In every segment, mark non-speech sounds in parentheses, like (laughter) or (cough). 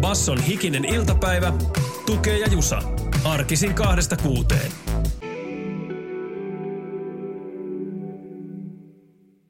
Basson hikinen iltapäivä, tukee ja jusa. Arkisin kahdesta kuuteen.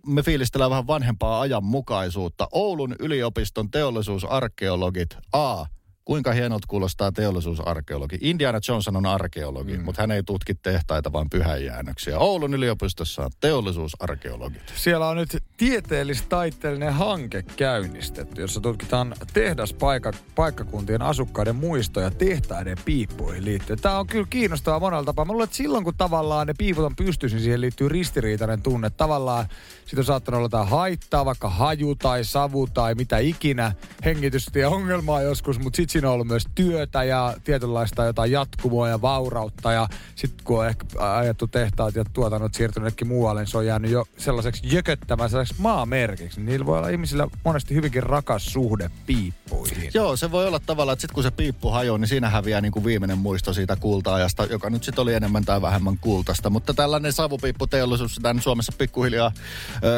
me fiilistellään vähän vanhempaa ajanmukaisuutta. Oulun yliopiston teollisuusarkeologit A. Kuinka hienolta kuulostaa teollisuusarkeologi? Indiana Johnson on arkeologi, mm. mutta hän ei tutki tehtaita, vaan pyhäjäännöksiä. Oulun yliopistossa on teollisuusarkeologit. Siellä on nyt tieteellis-taiteellinen hanke käynnistetty, jossa tutkitaan tehdaspaikkakuntien asukkaiden muistoja tehtaiden piippuihin liittyen. Tämä on kyllä kiinnostavaa monella tapaa. Mä luulen, että silloin kun tavallaan ne piiput on pystyssä, niin siihen liittyy ristiriitainen tunne. Tavallaan siitä on saattanut olla jotain haittaa, vaikka haju tai savu tai mitä ikinä, hengitystie-ongelmaa joskus, mutta sitten siinä on ollut myös työtä ja tietynlaista jotain jatkumoa ja vaurautta. Ja sitten kun on ehkä ajettu tehtaat ja tuotannot siirtyneetkin muualle, niin se on jäänyt jo sellaiseksi jököttämään, sellaiseksi maamerkiksi. Niillä voi olla ihmisillä monesti hyvinkin rakas suhde piippuihin. Joo, se voi olla tavallaan, että sitten kun se piippu hajoaa, niin siinä häviää niin kuin viimeinen muisto siitä kulta-ajasta, joka nyt sitten oli enemmän tai vähemmän kultasta. Mutta tällainen savupiipputeollisuus tämän Suomessa pikkuhiljaa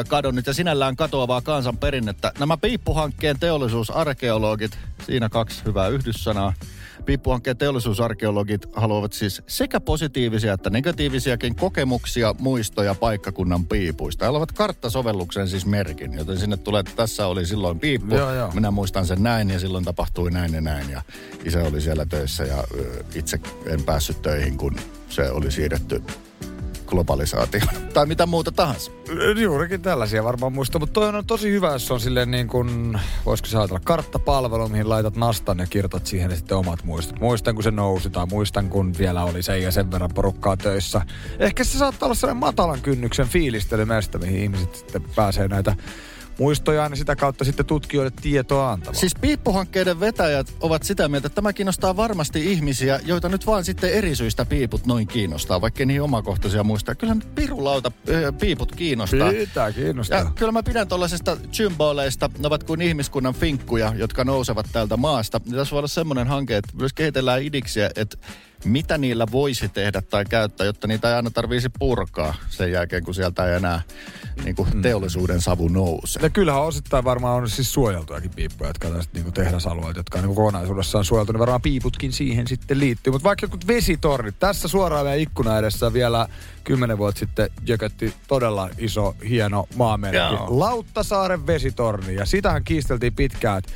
kadonnut ja sinällään katoavaa kansanperinnettä. Nämä piippuhankkeen teollisuusarkeologit, siinä kaksi hyvää yhdyssanaa. Piippuhankkeen teollisuusarkeologit haluavat siis sekä positiivisia että negatiivisiakin kokemuksia, muistoja paikkakunnan piipuista. He haluavat karttasovelluksen siis merkin, joten sinne tulee, että tässä oli silloin piippu. Joo, joo. Minä muistan sen näin ja silloin tapahtui näin ja näin. Ja isä oli siellä töissä ja itse en päässyt töihin, kun se oli siirretty globalisaatio (laughs) tai mitä muuta tahansa. Juurikin tällaisia varmaan muista, mutta toi on tosi hyvä, jos on silleen niin kuin, voisiko se ajatella, karttapalvelu, mihin laitat nastan ja kirjoitat siihen sitten omat muistot. Muistan, kun se nousi tai muistan, kun vielä oli sen ja sen verran porukkaa töissä. Ehkä se saattaa olla sellainen matalan kynnyksen fiilistelymesta, mihin ihmiset sitten pääsee näitä muistojaan ja sitä kautta sitten tutkijoille tietoa antamaan. Siis piippuhankkeiden vetäjät ovat sitä mieltä, että tämä kiinnostaa varmasti ihmisiä, joita nyt vaan sitten eri syistä piiput noin kiinnostaa, vaikka niin omakohtaisia muistaa. Kyllä nyt pirulauta piiput kiinnostaa. Pitää kiinnostaa. Ja kyllä mä pidän tuollaisista symboleista, ne ovat kuin ihmiskunnan finkkuja, jotka nousevat täältä maasta. Ja tässä voi olla semmoinen hanke, että myös kehitellään idiksiä, että mitä niillä voisi tehdä tai käyttää, jotta niitä ei aina tarvitsisi purkaa sen jälkeen, kun sieltä ei enää niin kuin teollisuuden savu nouse. Ja kyllähän osittain varmaan on siis suojeltujakin piippuja, jotka on tästä niinku tehdasalueet, jotka on niinku kokonaisuudessaan suojeltu, niin varmaan piiputkin siihen sitten liittyy. Mutta vaikka jotkut vesitornit, tässä suoraan meidän ikkuna edessä vielä kymmenen vuotta sitten jökötti todella iso, hieno maamerkki. Lauttasaaren vesitorni, ja sitähän kiisteltiin pitkään, että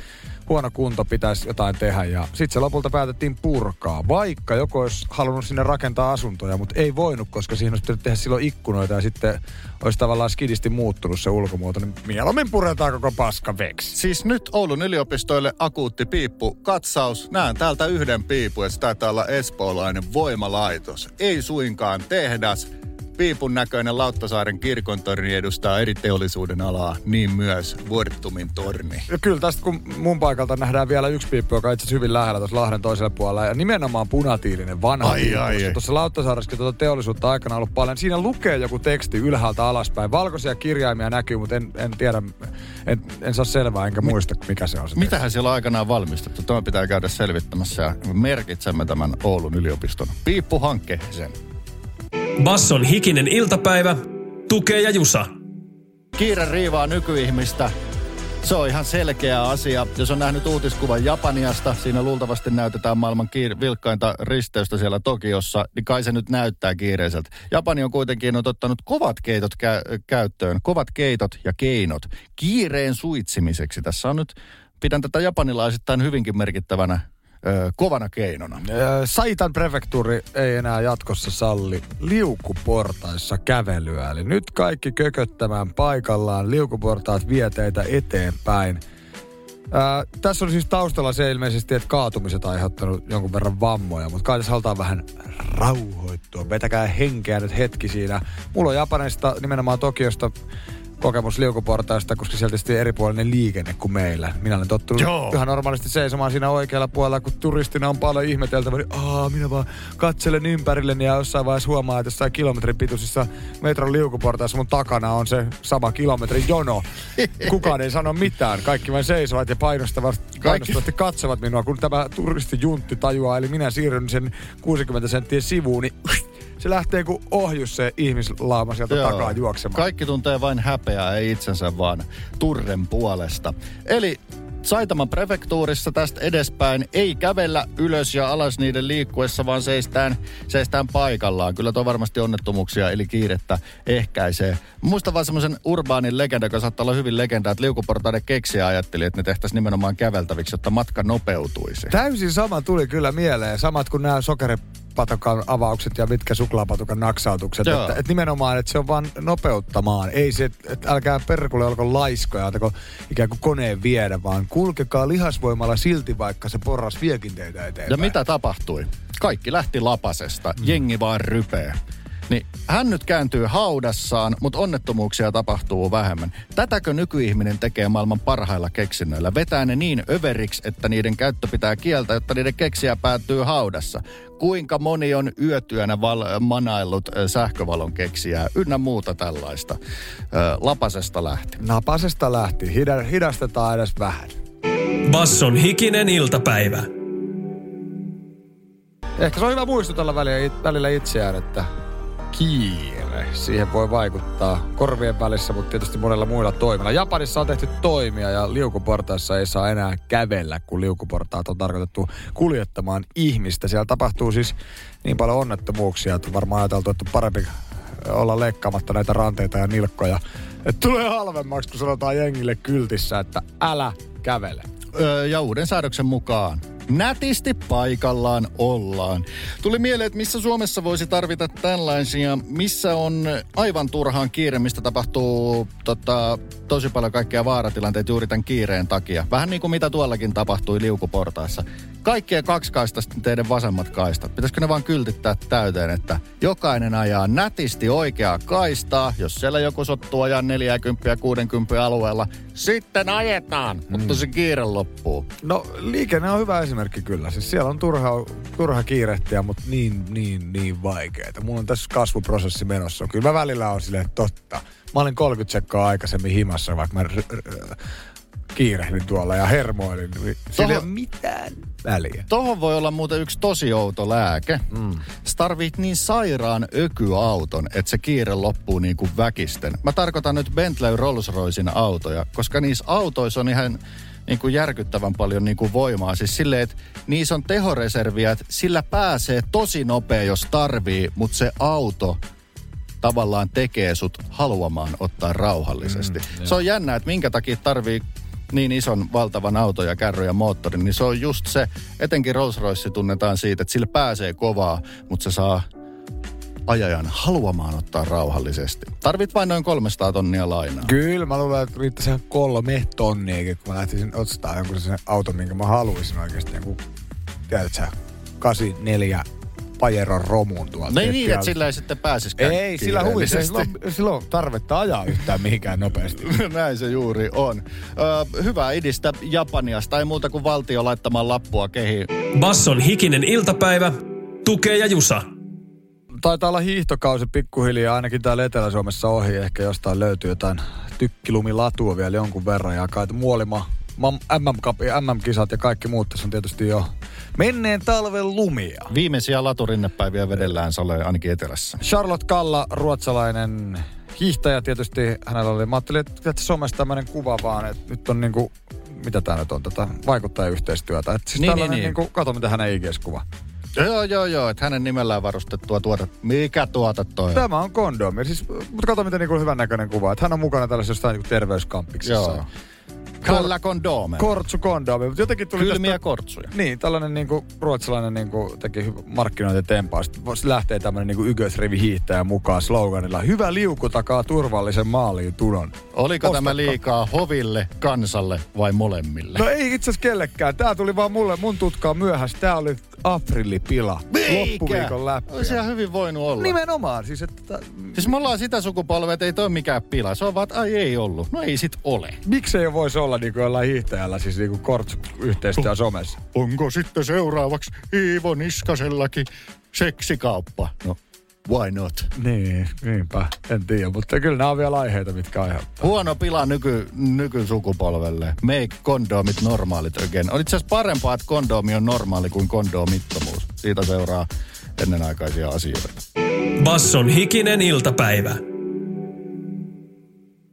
huono kunto pitäisi jotain tehdä ja sitten se lopulta päätettiin purkaa. Vaikka joku olisi halunnut sinne rakentaa asuntoja, mutta ei voinut, koska siihen olisi pitänyt tehdä silloin ikkunoita ja sitten olisi tavallaan skidisti muuttunut se ulkomuoto, niin mieluummin puretaan koko paska veksi. Siis nyt Oulun yliopistoille akuutti piippu katsaus. Näen täältä yhden piipun, että se taitaa olla espoolainen voimalaitos. Ei suinkaan tehdas. Piipun näköinen Lauttasaaren kirkontorni edustaa eri teollisuuden alaa, niin myös Fortumin torni. Ja kyllä tästä kun mun paikalta nähdään vielä yksi piippu, joka itse hyvin lähellä tuossa Lahden toisella puolella. Ja nimenomaan punatiilinen vanha Ai, piippu, ai, ai. Tuossa Lauttasaaressakin tuota teollisuutta aikana ollut paljon. Siinä lukee joku teksti ylhäältä alaspäin. Valkoisia kirjaimia näkyy, mutta en, en tiedä, en, en saa selvää enkä muista mikä se on se. Mitähän siellä on aikanaan valmistettu? Tämä pitää käydä selvittämässä ja merkitsemme tämän Oulun yliopiston piippuhankkeeseen. Basson hikinen iltapäivä, tukee ja jusa. Kiire riivaa nykyihmistä. Se on ihan selkeä asia. Jos on nähnyt uutiskuvan Japaniasta, siinä luultavasti näytetään maailman kiir- vilkkainta risteystä siellä Tokiossa, niin kai se nyt näyttää kiireiseltä. Japani on kuitenkin ottanut kovat keitot kä- käyttöön, kovat keitot ja keinot kiireen suitsimiseksi. Tässä on nyt, pidän tätä japanilaisittain hyvinkin merkittävänä kovana keinona. Saitan prefektuuri ei enää jatkossa salli liukuportaissa kävelyä. Eli nyt kaikki kököttämään paikallaan. Liukuportaat vie teitä eteenpäin. Ää, tässä on siis taustalla se ilmeisesti, että kaatumiset aiheuttanut jonkun verran vammoja, mutta kai tässä halutaan vähän rauhoittua. Vetäkää henkeä nyt hetki siinä. Mulla on Japanista, nimenomaan Tokiosta, kokemus liukuportaista, koska sieltä tietysti eripuolinen liikenne kuin meillä. Minä olen tottunut Joo. ihan normaalisti seisomaan siinä oikealla puolella, kun turistina on paljon ihmeteltävä, niin Aa, minä vaan katselen ympärilleni ja jossain vaiheessa huomaa, että jossain kilometrin pituisissa metron liukuportaissa mun takana on se sama kilometrin jono. (laughs) Kukaan ei sano mitään. Kaikki vain seisovat ja painostavat, painostavasti katsovat minua, kun tämä turistijuntti tajuaa, eli minä siirryn sen 60 senttiä sivuun, niin se lähtee kuin ohjus se ihmislauma sieltä Joo. takaa juoksemaan. Kaikki tuntee vain häpeää, ei itsensä vaan turren puolesta. Eli Saitaman prefektuurissa tästä edespäin ei kävellä ylös ja alas niiden liikkuessa, vaan seistään, seistään paikallaan. Kyllä tuo varmasti onnettomuuksia eli kiirettä ehkäisee. Muistan vaan semmoisen urbaanin legenda, joka saattaa olla hyvin legenda, että liukuportaiden keksiä ajatteli, että ne tehtäisiin nimenomaan käveltäviksi, jotta matka nopeutuisi. Täysin sama tuli kyllä mieleen. Samat kuin nämä sokeripatukan avaukset ja mitkä suklaapatukan naksautukset. Joo. Että, että nimenomaan, että se on vaan nopeuttamaan. Ei se, että älkää perkulle olko laiskoja, antako ikään kuin koneen viedä, vaan kulkekaa lihasvoimalla silti, vaikka se porras viekin teitä eteenpäin. Ja mitä tapahtui? Kaikki lähti lapasesta, jengi vaan rypee. Niin hän nyt kääntyy haudassaan, mutta onnettomuuksia tapahtuu vähemmän. Tätäkö nykyihminen tekee maailman parhailla keksinnöillä? Vetää ne niin överiksi, että niiden käyttö pitää kieltä, jotta niiden keksiä päättyy haudassa. Kuinka moni on yötyönä val- manaillut ö, sähkövalon keksijää ynnä muuta tällaista. Ö, lapasesta lähti. Napasesta lähti. Hida, hidastetaan edes vähän. Basson hikinen iltapäivä. Ehkä se on hyvä muistutella välillä, välillä itseään, että kiire, siihen voi vaikuttaa korvien välissä, mutta tietysti monella muilla toimilla. Japanissa on tehty toimia ja liukuportaissa ei saa enää kävellä, kun liukuportaat on tarkoitettu kuljettamaan ihmistä. Siellä tapahtuu siis niin paljon onnettomuuksia, että on varmaan ajateltu, että on parempi olla leikkaamatta näitä ranteita ja nilkkoja. Että tulee halvemmaksi, kun sanotaan jengille kyltissä, että älä kävele. Öö, ja uuden säädöksen mukaan nätisti paikallaan ollaan. Tuli mieleen, että missä Suomessa voisi tarvita tällaisia, missä on aivan turhaan kiire, mistä tapahtuu tota, tosi paljon kaikkea vaaratilanteita juuri tämän kiireen takia. Vähän niin kuin mitä tuollakin tapahtui liukuportaissa. Kaikkien kaksikaistaisten teidän vasemmat kaistat. Pitäisikö ne vaan kyltittää täyteen, että jokainen ajaa nätisti oikeaa kaistaa. Jos siellä joku sottuu ajaa 40 ja 60 alueella, sitten ajetaan, mutta se kiire loppuu. No liikenne on hyvä esimerkki kyllä. Siis siellä on turha, turha kiirehtiä, mutta niin, niin, niin vaikeaa. Mulla on tässä kasvuprosessi menossa. Kyllä mä välillä on silleen, totta. Mä olin 30 sekkaa aikaisemmin himassa, vaikka mä r- r- kiirehdin tuolla ja hermoilin. Niin Sillä ei ole mitään väliä. Tohon voi olla muuten yksi tosi outo lääke. Mm. Sä tarvit niin sairaan ökyauton, että se kiire loppuu niin kuin väkisten. Mä tarkoitan nyt Bentley Rolls Roycein autoja, koska niissä autoissa on ihan niin kuin järkyttävän paljon niin kuin voimaa. Siis silleen, että niissä on tehoreserviä, että sillä pääsee tosi nopea, jos tarvii, mutta se auto tavallaan tekee sut haluamaan ottaa rauhallisesti. Mm, se on jännä, että minkä takia tarvii niin ison valtavan auton ja kärry ja moottorin, niin se on just se, etenkin Rolls Royce tunnetaan siitä, että sillä pääsee kovaa, mutta se saa ajajan haluamaan ottaa rauhallisesti. Tarvit vain noin 300 tonnia lainaa. Kyllä, mä luulen, että riittäisi ihan kolme tonniakin, kun mä lähtisin ostaa jonkun sen auton, minkä mä haluaisin oikeasti. Joku, tiedät sä, 84 Pajeron romuun tuolta. No ei niin, että sillä ei sitten pääsiskään Ei, sillä huvissa. Ei kiireellisesti. silloin, silloin tarvetta ajaa yhtään mihinkään nopeasti. (laughs) Näin se juuri on. Ö, hyvää idistä Japaniasta. Ei muuta kuin valtio laittamaan lappua kehiin. Basson hikinen iltapäivä. Tukee ja Jusa. Taitaa olla hiihtokausi pikkuhiljaa ainakin täällä Etelä-Suomessa ohi. Ehkä jostain löytyy jotain tykkilumilatua vielä jonkun verran. Ja kai muolima, MM-kisat ja kaikki muut tässä on tietysti jo menneen talven lumia. Viimeisiä laturinnepäiviä vedellään Sale ainakin etelässä. Charlotte Kalla, ruotsalainen hiihtäjä tietysti. Hänellä oli, mä ajattelin, että somessa tämmöinen kuva vaan, että nyt on niinku, mitä tää nyt on, tätä vaikuttajayhteistyötä. Että siis Niin, niin, niin. niinku, kato mitä hänen IGS-kuva. Joo, joo, joo, että hänen nimellään varustettua tuote. Mikä tuote toi on? Tämä on kondomi. Siis, mutta kato miten niinku hyvän näköinen kuva. Että hän on mukana tällaisessa jostain niinku terveyskampiksessa. Joo. Kalla kondome. Kortsu kondomi. Mutta jotenkin tuli Kylmiä tästä... kortsuja. Niin, tällainen niinku ruotsalainen niinku teki markkinointitempaa. Sitten lähtee tämmöinen niinku ykkösrivi hiihtäjä mukaan sloganilla. Hyvä liuku takaa turvallisen maaliin tunon. Oliko tämä Ostatko? liikaa hoville, kansalle vai molemmille? No ei itse asiassa kellekään. Tää tuli vaan mulle, mun tutkaa myöhässä. Tää oli aprillipila. loppuviikon läpi. Olisi ihan hyvin voinut olla. Nimenomaan, siis että... Siis me ollaan sitä sukupolvea, että ei toi mikään pila. Se on vaan, että ai ei ollut. No ei sit ole. Miksei voisi olla niin kuin jollain hiihtäjällä, siis niin kuin kortsu-yhteistyö somessa? Onko sitten seuraavaksi Iivo Niskasellakin seksikauppa? No, why not? Niin, niinpä. En tiedä, mutta kyllä nämä on vielä aiheita, mitkä aiheuttaa. Huono pila nyky, nykysukupolvelle. Make kondomit normaalit again. On itse asiassa parempaa, että kondomi on normaali kuin kondomittomuus. Siitä seuraa ennenaikaisia asioita. Basson hikinen iltapäivä.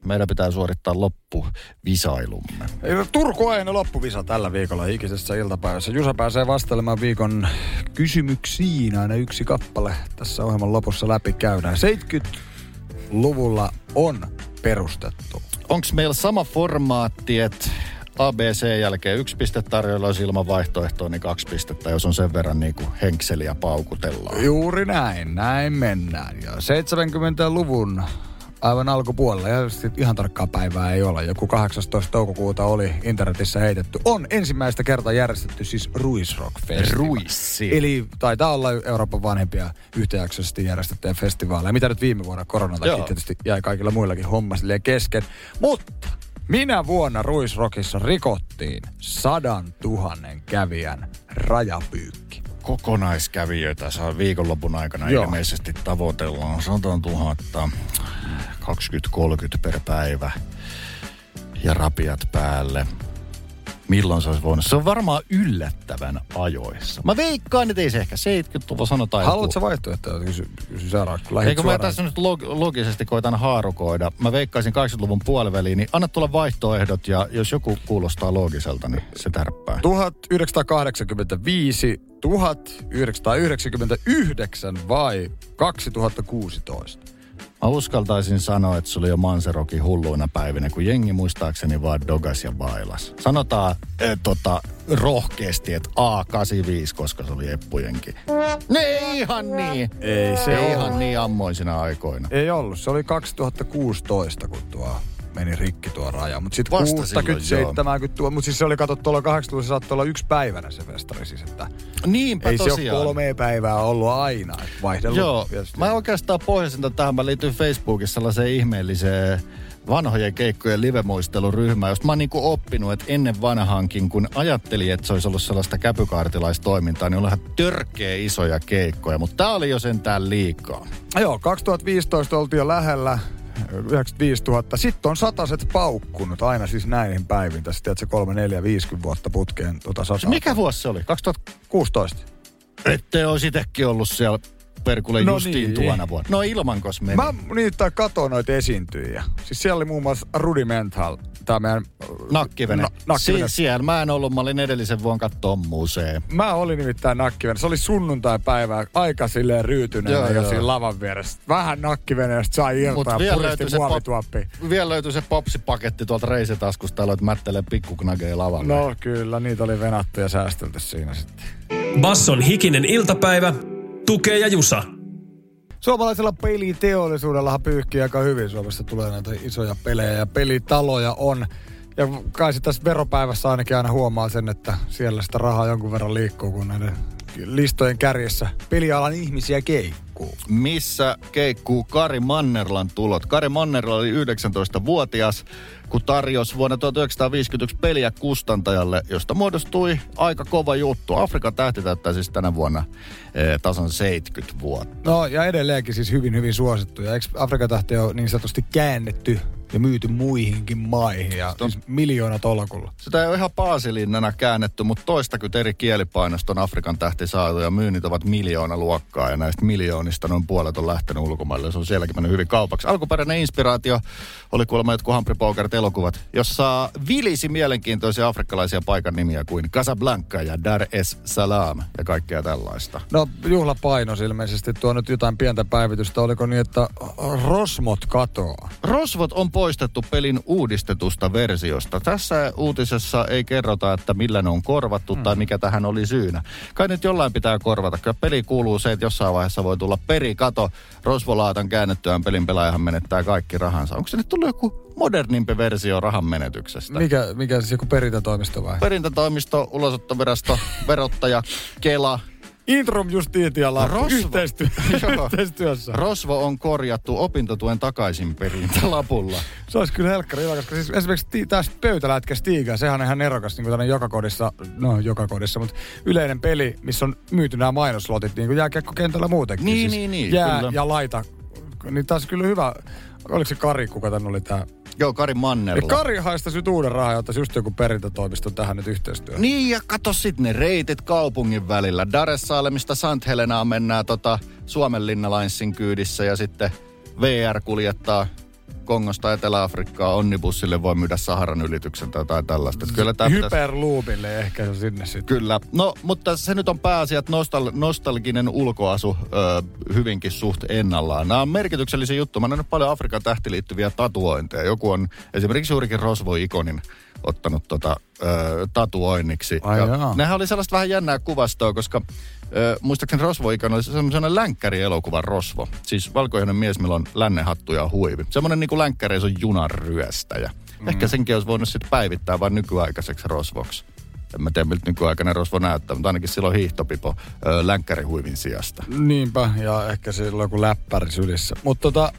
Meidän pitää suorittaa loppu visailumme. Ei, Turku aina loppuvisa tällä viikolla hikisessä iltapäivässä. Jusa pääsee vastailemaan viikon kysymyksiin aina yksi kappale. Tässä ohjelman lopussa läpi käydään. 70-luvulla on perustettu. Onko meillä sama formaatti, että ABC jälkeen yksi piste tarjolla, jos ilman vaihtoehtoa, niin kaksi pistettä, jos on sen verran niin kuin henkseliä paukutellaan. Juuri näin, näin mennään. Ja 70-luvun aivan alkupuolella, ja sit ihan tarkkaa päivää ei ole, joku 18. toukokuuta oli internetissä heitetty, on ensimmäistä kertaa järjestetty siis Ruisrock Festival. Ruissi. Eli taitaa olla Euroopan vanhempia yhtäjaksoisesti järjestettyjä festivaaleja. Mitä nyt viime vuonna Joo. tietysti jäi kaikilla muillakin homma kesken. Mutta minä vuonna Ruisrockissa rikottiin sadan tuhannen kävijän rajapyykki. Kokonaiskävijöitä saa viikonlopun aikana Joo. ilmeisesti tavoitellaan 100 000, 20-30 per päivä ja rapiat päälle. Milloin se olisi voinut? Se on varmaan yllättävän ajoissa. Mä veikkaan, että ei se ehkä 70-luvulla sanotaan. Haluatko vaihtoehtoja? Kysy, kysy seuraavaksi. kun lähdit Eikö mä tässä nyt log- logisesti koitan haarukoida. Mä veikkaisin 80-luvun puoliväliin, niin anna tulla vaihtoehdot ja jos joku kuulostaa loogiselta, niin se tärppää. 1985, 1999 vai 2016? Mä uskaltaisin sanoa, että se oli jo Manserokin hulluina päivinä, kun jengi muistaakseni vaan dogas ja bailas. Sanotaan äh, tota, rohkeasti, että A85, koska se oli Eppujenkin. Ne ei ihan niin. Ei se ei ihan niin ammoisina aikoina. Ei ollut. Se oli 2016, kun tuo meni rikki tuo raja. Mutta sitten Vasta 60, silloin, joo. 70, tuo, mutta siis se oli katsottu tuolla 80 se saattoi olla yksi päivänä se festari siis, että Niinpä ei se ole tosiaan. kolme päivää ollut aina. Vaihdellut. Joo, mä oikeastaan pohjasin tähän. Mä liityin Facebookissa sellaiseen ihmeelliseen vanhojen keikkojen livemuisteluryhmään, josta mä oon niinku oppinut, että ennen vanhankin, kun ajattelin, että se olisi ollut sellaista käpykaartilaistoimintaa, niin oli ihan törkeä isoja keikkoja, mutta tää oli jo sentään liikaa. Joo, 2015 oltiin jo lähellä. 95 000. Sitten on sataset paukkunut aina siis näihin päiviin. Tässä tiedätkö, 3, 4, 50 vuotta putkeen tota. Mikä vuosi se oli? 2000? 16. Ette olisi itsekin ollut siellä perkulle No justiin niin. tuona vuonna. No ilmankos meni. Mä niitä katoin noita esiintyjiä. Siis siellä oli muun muassa Rudimental, tämä meidän... Nakkivene. Na, nakkivene. Si- siellä mä en ollut, mä olin edellisen vuonna katsoa museen. Mä olin nimittäin nakkivene. Se oli sunnuntai-päivää aika silleen ryytyneenä Joo, jo joo. siinä lavan vieressä. Vähän nakkiveneestä sai irtaa ja puristi muovituoppiin. vielä löytyi se popsipaketti tuolta reisitaskusta, aloit mättelee pikkuknageja lavalle. No kyllä, niitä oli venattu ja säästelty siinä sitten. Basson hikinen iltapäivä. Tukee ja Jusa. Suomalaisella peliteollisuudellahan pyyhkii aika hyvin. Suomessa tulee näitä isoja pelejä ja pelitaloja on. Ja kai tässä veropäivässä ainakin aina huomaa sen, että siellä sitä rahaa jonkun verran liikkuu, kun näiden listojen kärjessä pelialan ihmisiä keikkuu. Missä keikkuu Kari Mannerlan tulot? Kari Mannerla oli 19-vuotias, kun tarjosi vuonna 1951 peliä kustantajalle, josta muodostui aika kova juttu. Afrikan tähti täyttää siis tänä vuonna eh, tasan 70 vuotta. No ja edelleenkin siis hyvin hyvin suosittu. Ja eikö Afrikan tähti ole niin sanotusti käännetty ja myyty muihinkin maihin ja siis miljoona tolkulla. Sitä ei ole ihan paasilinnana käännetty, mutta toistakymmentä eri kielipainosta on Afrikan tähti saatu ja myynnit ovat miljoona luokkaa ja näistä miljoonista noin puolet on lähtenyt ulkomaille. Se on sielläkin mennyt hyvin kaupaksi. Alkuperäinen inspiraatio oli kuulemma jotkut Humphrey Bogart elokuvat, jossa vilisi mielenkiintoisia afrikkalaisia paikan nimiä kuin Casablanca ja Dar es Salaam ja kaikkea tällaista. No juhlapainos ilmeisesti tuo nyt jotain pientä päivitystä. Oliko niin, että Rosmot katoaa? Rosvot on poistettu pelin uudistetusta versiosta. Tässä uutisessa ei kerrota, että millä ne on korvattu mm. tai mikä tähän oli syynä. Kai nyt jollain pitää korvata. Kyllä peli kuuluu se, että jossain vaiheessa voi tulla perikato. Rosvolaatan käännettyään pelin pelaajahan menettää kaikki rahansa. Onko se nyt tullut joku modernimpi versio rahan menetyksestä? Mikä, mikä siis joku perintätoimisto vai? Perintätoimisto, ulosottovirasto, verottaja, Kela, Intrum Justitialla Rosvo. yhteistyö, (laughs) yhteistyössä. Rosvo on korjattu opintotuen takaisinperintälapulla. (laughs) Se olisi kyllä helkkari hyvä, koska siis esimerkiksi ti- tästä pöytälätkä Stiga, sehän on ihan nerokas niin kuin joka kodissa, no joka kodissa, mutta yleinen peli, missä on myyty nämä mainoslotit niin kuin jääkiekkokentällä muutenkin. Niin, siis niin, niin, Jää kyllä. ja laita. Niin taas kyllä hyvä, oliko se Kari, kuka tän oli tää? Joo, Kari Ja Mannerla. Kari haistaisi nyt uuden rahaa ja ottaisi just joku perintätoimisto tähän nyt yhteistyöhön. Niin, ja kato sit ne reitit kaupungin välillä. Dar es Salemista St. Helenaan mennään tota Suomenlinna Linesin kyydissä ja sitten VR kuljettaa Kongosta Etelä-Afrikkaa onnibussille voi myydä Saharan ylityksen tai jotain tällaista. Että Kyllä pitäisi- Hyperloopille ehkä se sinne sitten. Kyllä. No, mutta se nyt on pääasia, että nostal- nostalginen ulkoasu ö, hyvinkin suht ennallaan. Nämä on merkityksellisiä juttuja. Mä nähnyt paljon Afrikan tähti liittyviä tatuointeja. Joku on esimerkiksi juurikin Rosvo-ikonin ottanut tota, ö, tatuoinniksi. Ai ja jaa. nehän oli sellaista vähän jännää kuvastoa, koska ö, muistaakseni Rosvo-ikon oli semmoinen länkkärielokuva Rosvo. Siis valkoinen mies, millä on lännenhattu ja huivi. Semmoinen niin kuin länkkäreis on junan ryöstäjä. Mm. Ehkä senkin olisi voinut sitten päivittää vain nykyaikaiseksi Rosvoksi. En mä tiedä, miltä nykyaikainen rosvo näyttää, mutta ainakin silloin hiihtopipo länkkärihuivin sijasta. Niinpä, ja ehkä sillä on joku läppäri sylissä. Mutta tota,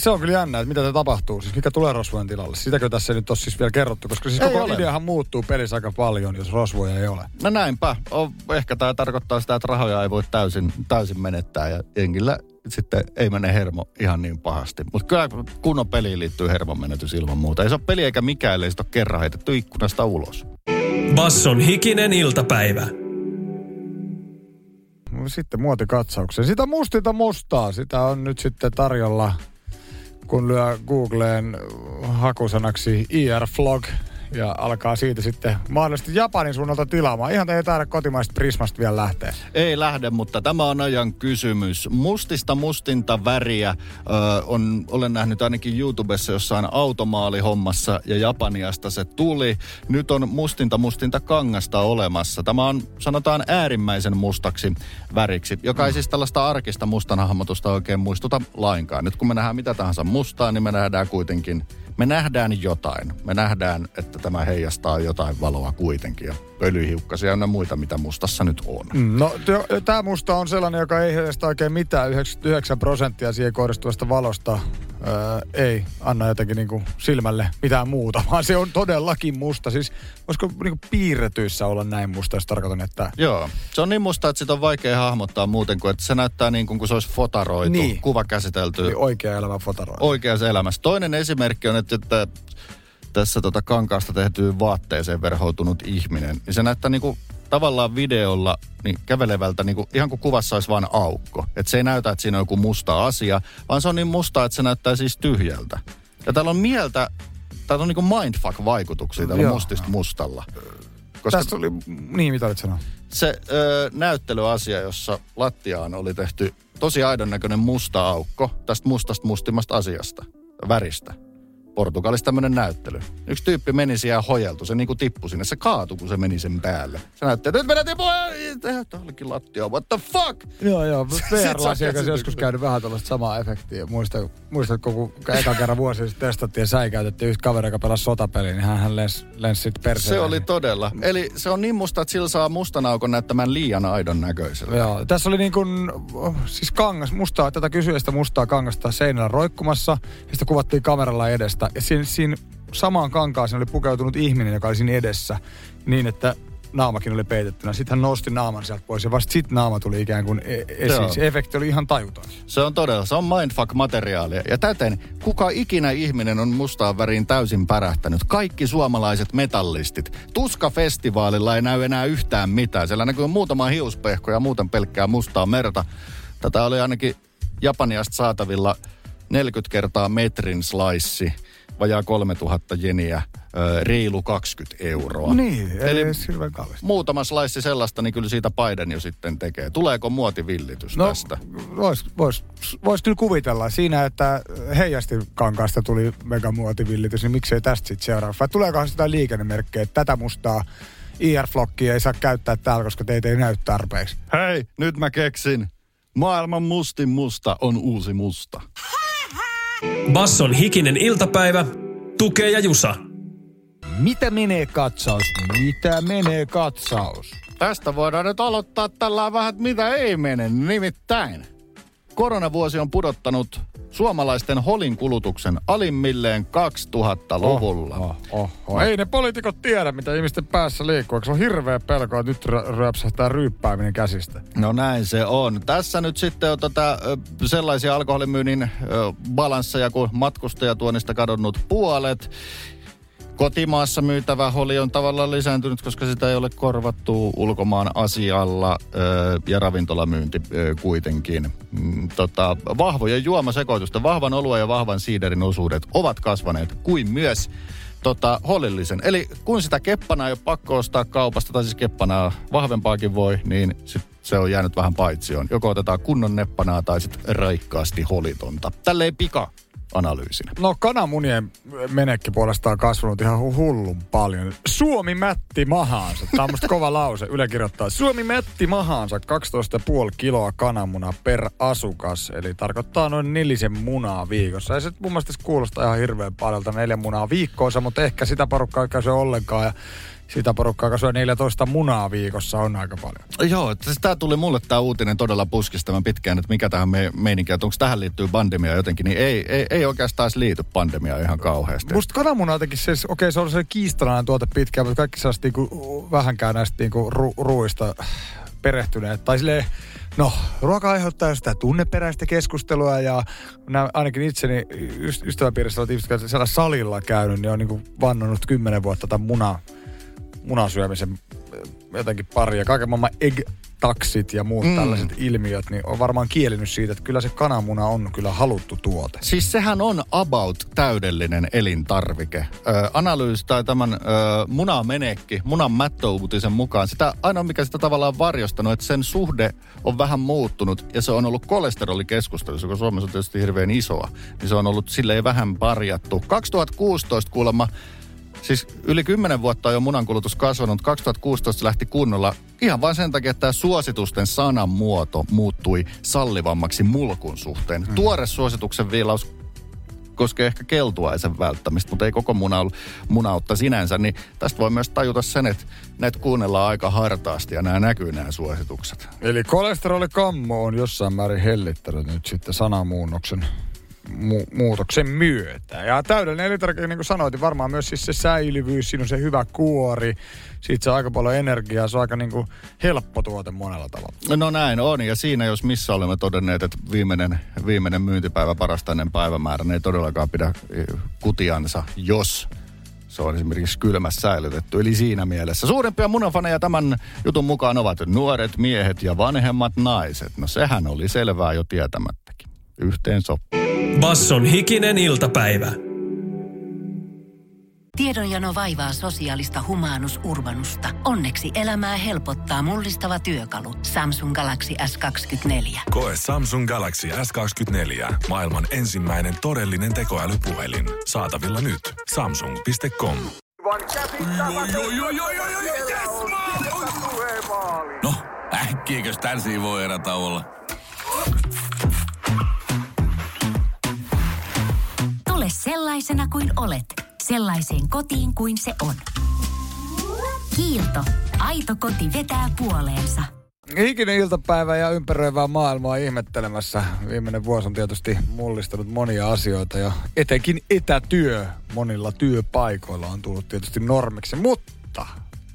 se on kyllä jännä, että mitä te tapahtuu. Siis mikä tulee rosvojen tilalle. Sitäkö tässä ei nyt ole siis vielä kerrottu, koska siis Ei koko ole. ideahan muuttuu pelissä aika paljon, jos rosvoja ei ole. No näinpä. O, ehkä tämä tarkoittaa sitä, että rahoja ei voi täysin, täysin menettää ja jengillä sitten ei mene hermo ihan niin pahasti. Mutta kyllä kunnon peliin liittyy hermon menetys ilman muuta. Ei se ole peli eikä mikään, ellei sitä ole kerran heitetty ikkunasta ulos. Basson hikinen iltapäivä. Sitten muotikatsauksen. Sitä mustinta mustaa, sitä on nyt sitten tarjolla, kun lyö Googleen hakusanaksi IR-vlog ja alkaa siitä sitten mahdollisesti Japanin suunnalta tilaamaan. Ihan ei taida kotimaista Prismasta vielä lähteä. Ei lähde, mutta tämä on ajan kysymys. Mustista mustinta väriä ö, on, olen nähnyt ainakin YouTubessa jossain automaalihommassa ja Japaniasta se tuli. Nyt on mustinta mustinta kangasta olemassa. Tämä on sanotaan äärimmäisen mustaksi väriksi, joka ei siis tällaista arkista mustan hahmotusta oikein muistuta lainkaan. Nyt kun me nähdään mitä tahansa mustaa, niin me nähdään kuitenkin me nähdään jotain. Me nähdään, että tämä heijastaa jotain valoa kuitenkin. Ja pölyhiukkasia ja muita, mitä mustassa nyt on. Mm, No tämä musta on sellainen, joka ei heijasta oikein mitään. 99 prosenttia siihen kohdistuvasta valosta öö, ei anna jotenkin niinku silmälle mitään muuta, (laughs) vaan se on todellakin musta. Siis voisiko niinku piirretyissä olla näin musta, jos tarkoitan, että... Joo. Se on niin musta, että sitä on vaikea hahmottaa muuten kuin, että se näyttää niin kuin, kun se olisi fotaroitu, Niin. kuva käsitelty Niin oikea elämä fotaroi. oikeassa elämässä. Toinen esimerkki on, että, että tässä tota kankaasta tehtyyn vaatteeseen verhoutunut ihminen, niin se näyttää niin kuin tavallaan videolla niin kävelevältä, niin kuin, ihan kuin kuvassa olisi vain aukko. Että se ei näytä, että siinä on joku musta asia, vaan se on niin musta, että se näyttää siis tyhjältä. Ja täällä on mieltä, täällä on niin mindfuck-vaikutuksia täällä Joo. mustista mustalla. Koska Tästä oli... Niin, mitä olit sanoa? se ö, näyttelyasia, jossa lattiaan oli tehty tosi aidon näköinen musta aukko tästä mustasta mustimmasta asiasta, väristä. Portugalissa tämmöinen näyttely. Yksi tyyppi meni ja hojeltu, se niinku tippui sinne. Se kaatui, kun se meni sen päälle. Se näytti, että nyt tipua, tämä olikin lattia, what the fuck? Joo, joo. (laughs) Sit saa VR-lasi, joka käsityksen. joskus käynyt vähän tällaista samaa efektiä. Muista, muistatko, kun eka kerran vuosi sitten testattiin ja säikäytettiin yhtä kaveri, joka pelasi sotapeliä, niin hän lensi, lensi sitten perseen. Se oli todella. Eli se on niin musta, että sillä saa mustan aukon näyttämään liian aidon näköisellä. Joo, tässä oli niin kuin, siis kangas, mustaa, tätä kysyjästä mustaa kangasta seinällä roikkumassa, ja sitä kuvattiin kameralla edestä. Ja siinä, siinä samaan kankaaseen oli pukeutunut ihminen, joka oli siinä edessä, niin että naamakin oli peitettynä. Sitten hän nosti naaman sieltä pois, ja vasta sitten naama tuli ikään kuin e- esiin. Se efekti oli ihan tajuton. Se on todella, se on mindfuck-materiaalia. Ja täten, kuka ikinä ihminen on mustaan väriin täysin pärähtänyt? Kaikki suomalaiset metallistit. Tuska-festivaalilla ei näy enää yhtään mitään. Siellä näkyy muutama hiuspehko ja muuten pelkkää mustaa merta. Tätä oli ainakin Japaniasta saatavilla 40 kertaa metrin slice, vajaa 3000 jeniä, reilu 20 euroa. Niin, eli Eli ei edes hirveän kallista. muutama slice sellaista, niin kyllä siitä Biden jo sitten tekee. Tuleeko muotivillitys No, tästä? vois, vois, vois kyllä kuvitella siinä, että heijasti kankaasta tuli megamuotivillitys, niin miksei tästä sitten seuraa? Vai tuleekohan sitä liikennemerkkejä, että tätä mustaa IR-flokkia ei saa käyttää täällä, koska teitä ei näy tarpeeksi? Hei, nyt mä keksin. Maailman mustin musta on uusi musta. Basson hikinen iltapäivä. Tukee ja Jusa. Mitä menee katsaus? Mitä menee katsaus? Tästä voidaan nyt aloittaa tällä vähän, että mitä ei mene. Nimittäin koronavuosi on pudottanut suomalaisten holin kulutuksen alimmilleen 2000-luvulla. Oh, oh, oh. Ei ne poliitikot tiedä, mitä ihmisten päässä liikkuu. Se on hirveä pelko, että nyt ryöpsähtää ryyppääminen käsistä. No näin se on. Tässä nyt sitten on tota, sellaisia alkoholimyynnin balansseja kuin matkustajatuonnista kadonnut puolet. Kotimaassa myytävä holi on tavallaan lisääntynyt, koska sitä ei ole korvattu ulkomaan asialla ö, ja ravintolamyynti kuitenkin. Mm, tota, vahvojen juomasekoitusten, vahvan oluen ja vahvan siiderin osuudet ovat kasvaneet, kuin myös tota, holillisen. Eli kun sitä keppanaa ei ole pakko ostaa kaupasta, tai siis keppanaa vahvempaakin voi, niin sit se on jäänyt vähän paitsioon. Joko otetaan kunnon neppanaa tai sitten raikkaasti holitonta. Tälleen pika analyysinä? No kananmunien menekki puolestaan kasvanut ihan hullun paljon. Suomi mätti mahaansa. Tämä on musta kova lause. Yle kirjoittaa. Suomi mätti mahaansa 12,5 kiloa kananmunaa per asukas. Eli tarkoittaa noin nelisen munaa viikossa. Ja se mun mielestä kuulostaa ihan hirveän paljon neljä munaa viikkoonsa, mutta ehkä sitä porukkaa ei se ollenkaan. Ja sitä porukkaa, syö 14 munaa viikossa, on aika paljon. Joo, siis tämä tuli mulle tämä uutinen todella puskistamaan pitkään, että mikä tähän me, meininki, että onko tähän liittyy pandemia jotenkin, niin ei, ei, ei oikeastaan edes liity pandemia ihan kauheasti. Musta kananmuna jotenkin siis, okei okay, se on se kiistanainen tuote pitkään, mutta kaikki sellaiset niinku, vähänkään näistä niinku, ru, ruuista perehtyneet, tai silleen, No, ruoka aiheuttaa sitä tunneperäistä keskustelua ja nämä, ainakin itseni ystäväpiirissä ovat ihmiset, jotka siellä salilla käynyt, niin on niin vannonut kymmenen vuotta tämän muna, munasyömisen jotenkin pari ja kaiken maailman egg taksit ja muut mm. tällaiset ilmiöt, niin on varmaan kielinyt siitä, että kyllä se kananmuna on kyllä haluttu tuote. Siis sehän on about täydellinen elintarvike. Ö, analyysi tai tämän ö, munamenekki, munan mättöuutisen mukaan, sitä ainoa mikä sitä tavallaan varjostanut, että sen suhde on vähän muuttunut ja se on ollut kolesterolikeskustelussa, joka Suomessa on tietysti hirveän isoa, niin se on ollut silleen vähän parjattu. 2016 kuulemma Siis yli 10 vuotta on jo munankulutus kasvanut. 2016 lähti kunnolla ihan vain sen takia, että tämä suositusten sanamuoto muuttui sallivammaksi mulkun suhteen. Mm. Tuore suosituksen viilaus koskee ehkä keltuaisen välttämistä, mutta ei koko muna, munautta sinänsä, niin tästä voi myös tajuta sen, että näitä kuunnellaan aika hartaasti ja nämä näkyy nämä suositukset. Eli kolesterolikammo on jossain määrin hellittänyt nyt sitten sanamuunnoksen mu- muutoksen myötä. Ja täydellinen elintarvike, niin kuin sanoit, niin varmaan myös siis se säilyvyys, siinä on se hyvä kuori, siitä se aika paljon energiaa, se on aika niin kuin helppo tuote monella tavalla. No näin on, ja siinä jos missä olemme todenneet, että viimeinen, viimeinen myyntipäivä parastainen päivämäärä, ne ei todellakaan pidä eh, kutiansa, jos se on esimerkiksi kylmässä säilytetty. Eli siinä mielessä suurimpia munafaneja tämän jutun mukaan ovat nuoret miehet ja vanhemmat naiset. No sehän oli selvää jo tietämättäkin. Yhteen sopii. Basson hikinen iltapäivä. Tiedonjano vaivaa sosiaalista humanus urbanusta. Onneksi elämää helpottaa mullistava työkalu. Samsung Galaxy S24. Koe Samsung Galaxy S24. Maailman ensimmäinen todellinen tekoälypuhelin. Saatavilla nyt. Samsung.com. No, äkkiäkös tän voi erä olla? Sellaisena kuin olet, sellaiseen kotiin kuin se on. Kiilto. Aito koti vetää puoleensa. Hikinen iltapäivä ja ympäröivää maailmaa ihmettelemässä. Viimeinen vuosi on tietysti mullistanut monia asioita ja etenkin etätyö monilla työpaikoilla on tullut tietysti normiksi. Mutta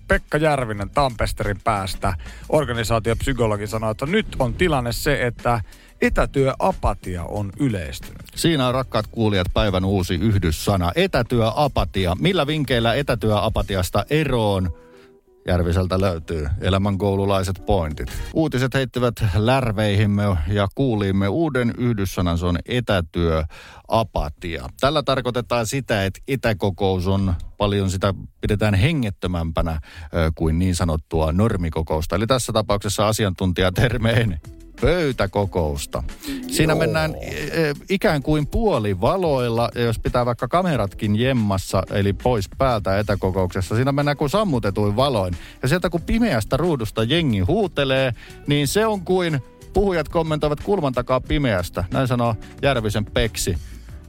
Pekka Järvinen Tampesterin päästä, organisaatiopsykologi sanoi, että nyt on tilanne se, että etätyöapatia on yleistynyt. Siinä on rakkaat kuulijat päivän uusi yhdyssana. Etätyöapatia. Millä vinkeillä etätyöapatiasta eroon? Järviseltä löytyy elämänkoululaiset pointit. Uutiset heittivät lärveihimme ja kuulimme uuden yhdyssanan, se on etätyöapatia. Tällä tarkoitetaan sitä, että etäkokous on paljon sitä pidetään hengettömämpänä kuin niin sanottua normikokousta. Eli tässä tapauksessa asiantuntijatermein pöytäkokousta. Siinä Joo. mennään e, e, ikään kuin puolivaloilla, jos pitää vaikka kameratkin jemmassa, eli pois päältä etäkokouksessa, siinä mennään kuin sammutetuin valoin. Ja sieltä kun pimeästä ruudusta jengi huutelee, niin se on kuin puhujat kommentoivat kulman takaa pimeästä. Näin sanoo Järvisen Peksi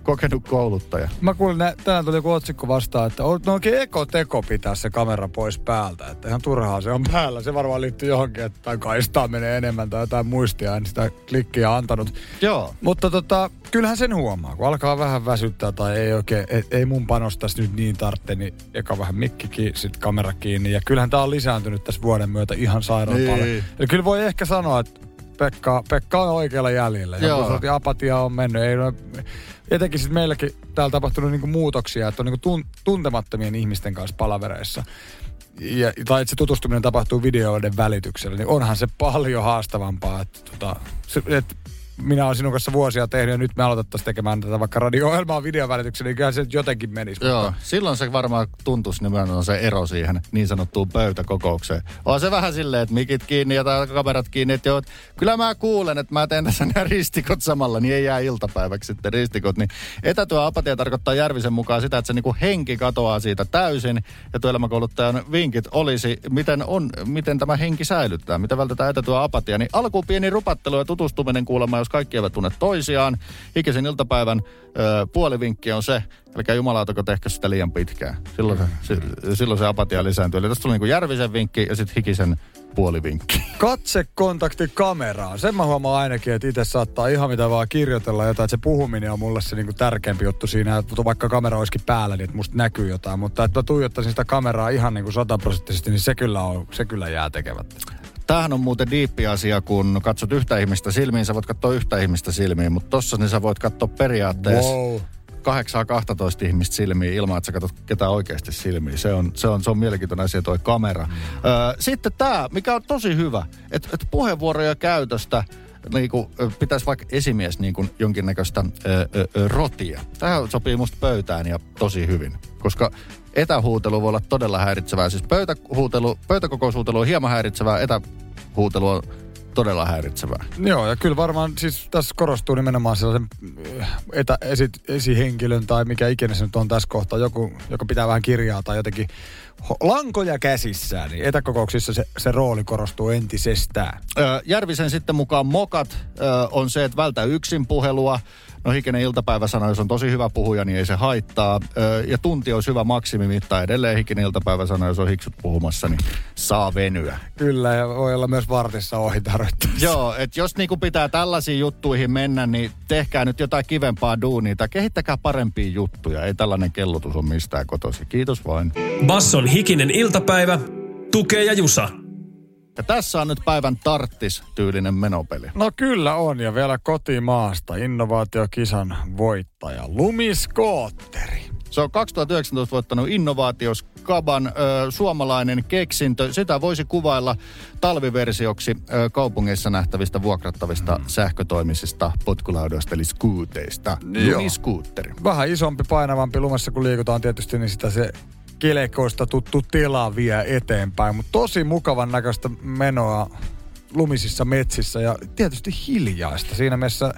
kokenut kouluttaja. Mä kuulin, että tänään tuli joku otsikko vastaan, että on no oikein ekoteko pitää se kamera pois päältä. Että ihan turhaa se on päällä. Se varmaan liittyy johonkin, että tai kaistaa menee enemmän tai jotain muistia. En sitä klikkiä antanut. Joo. Mutta tota, kyllähän sen huomaa, kun alkaa vähän väsyttää tai ei oikein, ei, ei mun panostas nyt niin tarvitse, niin eka vähän mikki kiinni, sit kamera kiinni. Ja kyllähän tää on lisääntynyt tässä vuoden myötä ihan sairaan Niin. paljon. Ja kyllä voi ehkä sanoa, että Pekka, Pekka on oikealla jäljellä. Joo. Joku apatia on mennyt. Ei, ole- etenkin sitten meilläkin täällä tapahtunut niinku muutoksia, että on niinku tun, tuntemattomien ihmisten kanssa palavereissa. Ja, tai että se tutustuminen tapahtuu videoiden välityksellä, niin onhan se paljon haastavampaa. Että, tota, se, että minä olen sinun kanssa vuosia tehnyt ja nyt me aloitettaisiin tekemään tätä vaikka radio-ohjelmaa videon välityksellä, niin kyllä se jotenkin menisi. Joo, silloin se varmaan tuntuisi nimenomaan se ero siihen niin sanottuun pöytäkokoukseen. On se vähän silleen, että mikit kiinni ja kamerat kiinni, että joo, kyllä mä kuulen, että mä teen tässä nämä ristikot samalla, niin ei jää iltapäiväksi sitten ristikot. Niin etätyö apatia tarkoittaa Järvisen mukaan sitä, että se niinku henki katoaa siitä täysin. Ja työelämäkouluttajan vinkit olisi, miten, on, miten tämä henki säilyttää, miten vältetään etätyö apatia. Niin alkuun pieni rupattelu ja tutustuminen kuulemma, jos kaikki eivät tunne toisiaan. Hikisen iltapäivän ö, puolivinkki on se, Eli jumalautako tehkö sitä liian pitkään. Silloin se, si, silloin se apatia lisääntyy. Eli tästä tuli niin Järvisen vinkki ja sitten Hikisen puolivinkki. Katsekontakti kameraan. Sen mä huomaan ainakin, että itse saattaa ihan mitä vaan kirjoitella jotain. Että se puhuminen on mulle se niinku tärkeämpi juttu siinä. Että vaikka kamera olisikin päällä, niin että musta näkyy jotain. Mutta että mä tuijottaisin sitä kameraa ihan niinku sataprosenttisesti, niin se kyllä, on, se kyllä jää tekemättä. Tämähän on muuten diippi asia, kun katsot yhtä ihmistä silmiin, sä voit katsoa yhtä ihmistä silmiin, mutta tossa niin sä voit katsoa periaatteessa Wow. 8-12 ihmistä silmiin ilman, että sä katsot ketään oikeasti silmiin. Se on, se on, se on mielenkiintoinen asia toi kamera. Mm. Öö, sitten tämä, mikä on tosi hyvä, että et puheenvuoroja käytöstä niin kuin, pitäisi vaikka esimies niin kuin jonkinnäköistä ö, ö, rotia. Tähän sopii musta pöytään ja tosi hyvin, koska etähuutelu voi olla todella häiritsevää. Siis pöytähuutelu, pöytäkokoushuutelu on hieman häiritsevää, etähuutelu on todella häiritsevää. Joo, ja kyllä varmaan siis tässä korostuu nimenomaan sellaisen äh, etä, esi, esihenkilön tai mikä ikinä se nyt on tässä kohtaa, joku, joka pitää vähän kirjaa tai jotenkin lankoja käsissään, niin etäkokouksissa se, se rooli korostuu entisestään. Järvisen sitten mukaan mokat on se, että vältä yksin puhelua. No Hikinen iltapäivä sanoi, jos on tosi hyvä puhuja, niin ei se haittaa. Ö, ja tunti olisi hyvä maksimimitta. Edelleen Hikinen iltapäivä sanoi, jos on hiksut puhumassa, niin saa venyä. Kyllä, ja voi olla myös vartissa ohi tarvittaessa. Joo, että jos niinku pitää tällaisiin juttuihin mennä, niin tehkää nyt jotain kivempaa duunia tai kehittäkää parempia juttuja. Ei tällainen kellutus ole mistään kotosi. Kiitos vain. Basson hikinen iltapäivä, tukee ja jusa. Ja tässä on nyt päivän tarttis tyylinen menopeli. No kyllä on, ja vielä kotimaasta innovaatiokisan voittaja Lumiskootteri. Se on 2019 voittanut innovaatioskaban ö, suomalainen keksintö. Sitä voisi kuvailla talviversioksi ö, kaupungeissa nähtävistä vuokrattavista sähkötoimisista potkulaudoista eli skuuteista. Joo. Lumiskuutteri. Vähän isompi, painavampi lumessa kun liikutaan tietysti, niin sitä se kelekoista tuttu tila vie eteenpäin. Mutta tosi mukavan näköistä menoa lumisissa metsissä ja tietysti hiljaista. Siinä mielessä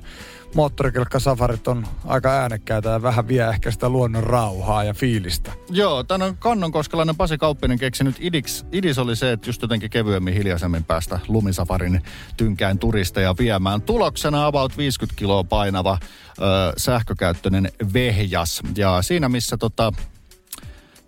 moottorikelkkasafarit on aika äänekkäitä ja vähän vie ehkä sitä luonnon rauhaa ja fiilistä. Joo, tän on kannonkoskelainen Pasi Kauppinen keksinyt idis, idis oli se, että just jotenkin kevyemmin hiljaisemmin päästä lumisafarin tynkään turisteja viemään. Tuloksena about 50 kiloa painava ö, sähkökäyttöinen vehjas. Ja siinä missä tota,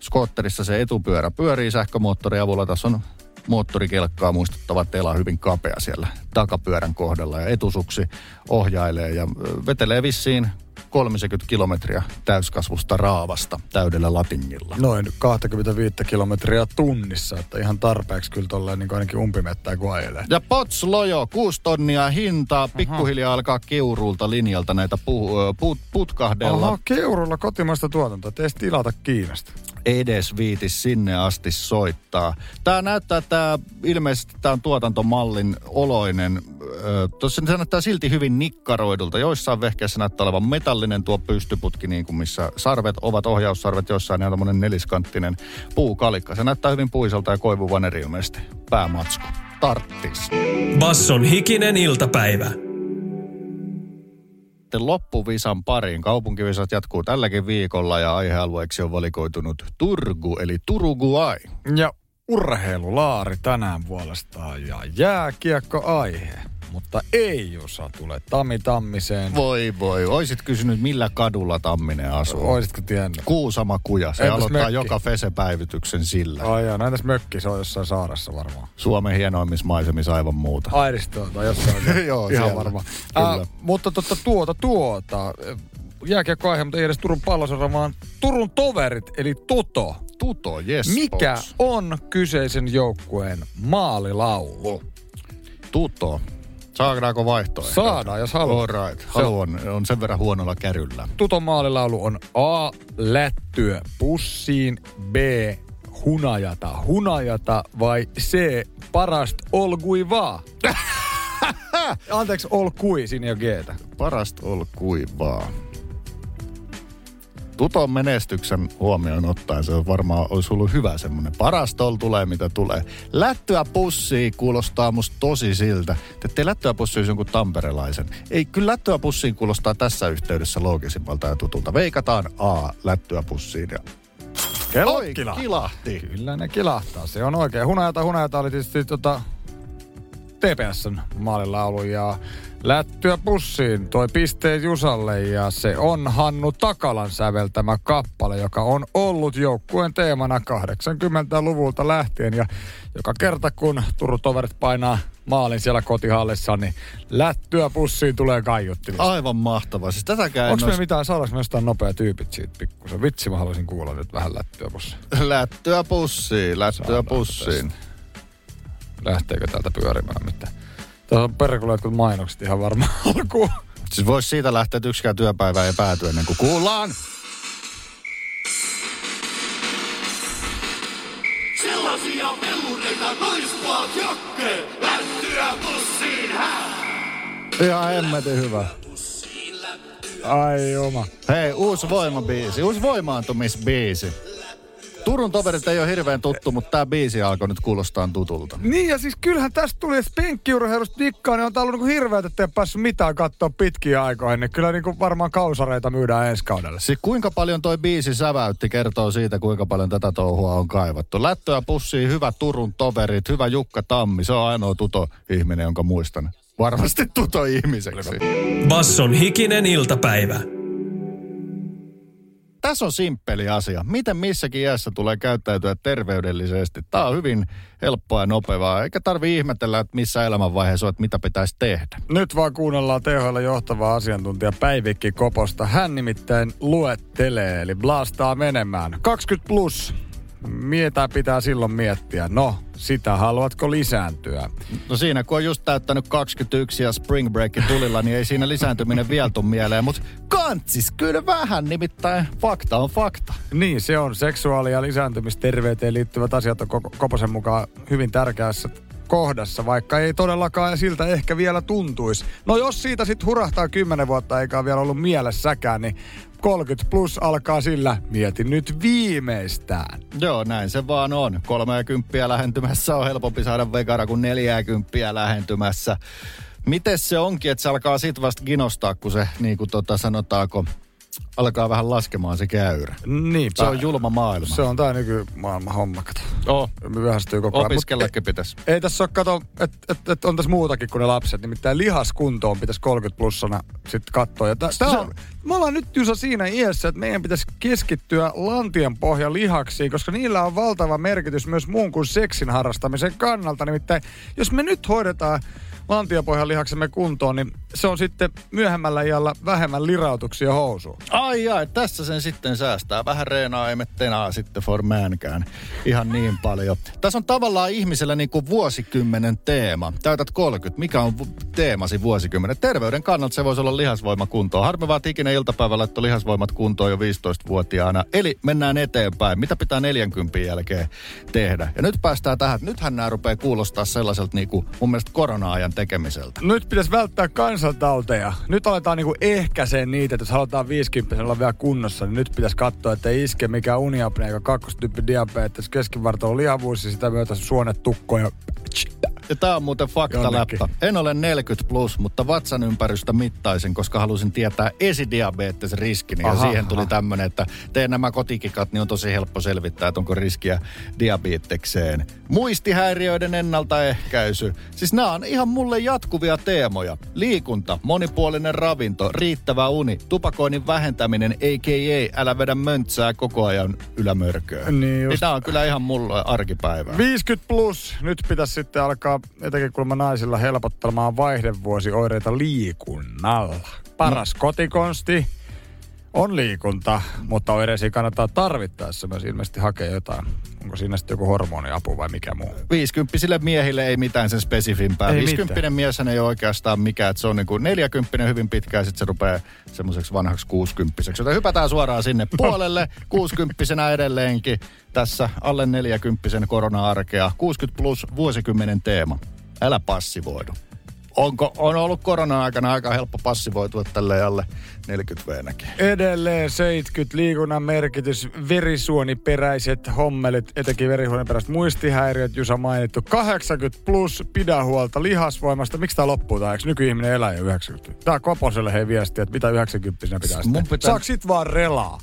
skootterissa se etupyörä pyörii sähkömoottorin avulla, tässä on moottorikelkkaa muistuttava tela hyvin kapea siellä takapyörän kohdalla ja etusuksi ohjailee ja vetelee vissiin 30 kilometriä täyskasvusta raavasta täydellä latingilla. Noin 25 kilometriä tunnissa, että ihan tarpeeksi kyllä tolleen niin ainakin umpimettää kun ajelee. Ja Pots Lojo, 6 tonnia hintaa, pikkuhiljaa alkaa kiuruulta linjalta näitä pu, ö, put, putkahdella. Aha, keurulla kotimaista tuotantoa, ettei tilata Kiinasta. edes viiti sinne asti soittaa. Tämä näyttää, että ilmeisesti tämä on tuotantomallin oloinen. Tuossa se näyttää silti hyvin nikkaroidulta. Joissain vehkeissä näyttää olevan metallinen tuo pystyputki, niin kuin missä sarvet ovat ohjaussarvet, joissain ihan tämmöinen neliskanttinen puukalikka. Se näyttää hyvin puiselta ja koivuvaneri ilmeisesti. Päämatsku. Tarttis. Basson hikinen iltapäivä. Sitten loppuvisan pariin. Kaupunkivisat jatkuu tälläkin viikolla ja aihealueeksi on valikoitunut Turgu eli Turuguai. Ja urheilulaari tänään puolestaan ja jääkiekko aihe. mutta ei Jusa tule Tammi Tammiseen. Voi voi. Oisit kysynyt, millä kadulla Tamminen asuu? Oisitko tiennyt? Kuusama kuja. Se Entäs aloittaa mökki? joka Fese-päivityksen sillä. Ai joo, näitäs mökki, se on jossain saarassa varmaan. Suomen hienoimmissa maisemissa aivan muuta. Airistoon tai jossain. (laughs) Joo, Ihan varmaan. Äh, mutta totta, tuota, tuota. Jääkiekkoaihe, mutta ei edes Turun palloseuran, vaan Turun toverit, eli Toto. Tuto, yes. Mikä boss. on kyseisen joukkueen maalilaulu? Tuto. Saadaanko vaihtoehto? Saadaan, jos haluat. All right. Se Halu on, on sen verran huonolla käryllä. Tuton maalilaulu on A. Lättyä pussiin, B. Hunajata, hunajata vai C. Parast olgui vaan. (laughs) Anteeksi, olkui, siinä ei ole Gtä. Parast ol kuivaa. Tuton menestyksen huomioon ottaen se on varmaan olisi ollut hyvä semmonen. Parasta ol tulee mitä tulee. Lättyä pussiin kuulostaa musta tosi siltä. Te ette lättyä pussiin olisi jonkun tamperelaisen. Ei, kyllä lättyä pussiin kuulostaa tässä yhteydessä loogisimmalta ja tutulta. Veikataan A, lättyä pussiin ja... Kello kilahti. Kyllä ne kilahtaa, se on oikein. Hunajata, hunajata oli tietysti tota, TPSn maalilaulu ja Lättyä pussiin toi pisteen Jusalle ja se on Hannu Takalan säveltämä kappale, joka on ollut joukkueen teemana 80-luvulta lähtien ja joka kerta kun Turun toverit painaa maalin siellä kotihallissa, niin lättyä pussiin tulee kaiuttimista. Aivan mahtavaa. Siis tätäkään en Onko me olisi- mitään, saadaanko me jostain nopea tyypit siitä pikkusen? Vitsi, mä haluaisin kuulla nyt vähän lättyä pussiin. Lättyä pussiin, lättyä Saadaan pussiin. Lähteekö täältä pyörimään mitään? Tässä on perkulle jotkut mainokset ihan varmaan (laughs) alkuun. Siis voisi siitä lähteä, että yksikään työpäivä ei pääty ennen kuin kuullaan. Sellaisia pelureita naispuolt jokke, lättyä pussiin hää. Ihan hemmetin hyvä. Ai oma. Hei, uusi voimabiisi, uusi voimaantumisbiisi. Turun toverit ei ole hirveän tuttu, mutta tämä biisi alkoi nyt kuulostaa tutulta. Niin ja siis kyllähän tästä tuli, jos penkkiurheilusta dikkaa, niin on tää ollut niinku hirveet, ettei ole päässyt mitään katsoa pitkiä aikoihin. Niin kyllä niinku varmaan kausareita myydään ensi kaudella. Siis kuinka paljon toi biisi säväytti kertoo siitä, kuinka paljon tätä touhua on kaivattu. Lättöä pussiin, hyvä Turun toverit, hyvä Jukka Tammi. Se on ainoa tuto-ihminen, jonka muistan. Varmasti tuto-ihmiseksi. Basson hikinen iltapäivä. Tässä on simppeli asia. Miten missäkin iässä tulee käyttäytyä terveydellisesti? Tämä on hyvin helppoa ja nopeaa, eikä tarvi ihmetellä, että missä elämänvaiheessa olet, mitä pitäisi tehdä. Nyt vaan kuunnellaan THL johtavaa asiantuntija Päivikki Koposta. Hän nimittäin luettelee, eli blastaa menemään. 20 plus. Mitä pitää silloin miettiä? No, sitä haluatko lisääntyä? No siinä, kun on just täyttänyt 21 ja spring break tulilla, niin ei siinä lisääntyminen vielä tuu mieleen. Mutta kantsis kyllä vähän, nimittäin fakta on fakta. Niin, se on seksuaali- ja lisääntymisterveyteen liittyvät asiat on Ko- Koposen mukaan hyvin tärkeässä kohdassa, vaikka ei todellakaan siltä ehkä vielä tuntuisi. No jos siitä sitten hurahtaa 10 vuotta eikä ole vielä ollut mielessäkään, niin 30 plus alkaa sillä, mietin nyt viimeistään. Joo, näin se vaan on. 30 lähentymässä on helpompi saada vegara kuin 40 lähentymässä. Miten se onkin, että se alkaa sit vasta ginostaa, kun se, niin kuin tota sanotaanko, alkaa vähän laskemaan se käyrä. Niinpä. Se on julma maailma. Se on tää nykymaailman homma, kato. Oh, Myöhästyy koko ajan. Opiskellakin pitäisi. ei, ei tässä ole, kato, että et, et on tässä muutakin kuin ne lapset. Nimittäin lihaskuntoon pitäisi 30 plussana sitten katsoa. Ja tää, tää on, me ollaan nyt Jusa siinä iässä, että meidän pitäisi keskittyä lantien pohja lihaksiin, koska niillä on valtava merkitys myös muun kuin seksin harrastamisen kannalta. Nimittäin, jos me nyt hoidetaan lantiopohjan lihaksemme kuntoon, niin se on sitten myöhemmällä iällä vähemmän lirautuksia housuun. Ai että tässä sen sitten säästää. Vähän reenaa, ei tenaa sitten for mankään. Ihan niin paljon. Tässä on tavallaan ihmisellä niin kuin vuosikymmenen teema. Täytät 30. Mikä on teemasi vuosikymmenen? Terveyden kannalta se voisi olla lihasvoima kuntoon. Harmi vaan, että ikinä iltapäivä laittoi lihasvoimat kuntoon jo 15-vuotiaana. Eli mennään eteenpäin. Mitä pitää 40 jälkeen tehdä? Ja nyt päästään tähän. että Nythän nämä rupeaa kuulostaa sellaiselta niin kuin mun mielestä korona-ajan tekemiseltä. Nyt pitäisi välttää kansantauteja. Nyt aletaan niinku ehkäiseen niitä, että jos halutaan 50 olla vielä kunnossa, niin nyt pitäisi katsoa, että ei iske mikä uniapnea, kakkostyyppi diabetes, keskivartalon lihavuus ja sitä myötä suonet tukko ja Ja tää on muuten faktaläppä. En ole 40 plus, mutta vatsan ympärystä mittaisin, koska halusin tietää esidiabetes riskini. Ja siihen tuli aha. tämmönen, että teen nämä kotikikat, niin on tosi helppo selvittää, että onko riskiä diabetekseen. Muistihäiriöiden ennaltaehkäisy. Siis nämä on ihan mulle jatkuvia teemoja. Liikunta, monipuolinen ravinto, riittävä uni, tupakoinnin vähentäminen, a.k.a. älä vedä möntsää koko ajan ylämörköön. Niin just. Tämä on kyllä ihan mulle arkipäivää. 50 plus. Nyt pitäisi sitten alkaa etenkin kuulemma naisilla helpottelemaan vaihdevuosioireita liikunnalla. Paras kotikonsti on liikunta, mutta oireisiin kannattaa tarvittaessa myös ilmeisesti hakea jotain. Onko siinä sitten joku hormoniapu vai mikä muu? 50 miehille ei mitään sen spesifimpää. Ei 50 mitään. mies ei ole oikeastaan mikään, että se on niinku 40 hyvin pitkään, sitten se rupeaa semmoiseksi vanhaksi 60 Joten hypätään suoraan sinne puolelle, 60 edelleenkin. Tässä alle 40 korona-arkea, 60 plus vuosikymmenen teema. Älä passivoidu. Onko, on ollut korona-aikana aika helppo passivoitua tälle alle 40 veenäkin. Edelleen 70 liikunnan merkitys, verisuoniperäiset hommelit, etenkin verisuoniperäiset muistihäiriöt, Jusa mainittu. 80 plus, pidä huolta lihasvoimasta. Miksi tää loppuu tää? Eikö nykyihminen elää jo 90? Tää Koposelle hei viestiä, että mitä 90 pitäisi Mun tehdä. pitää- Saaks sit vaan relaa?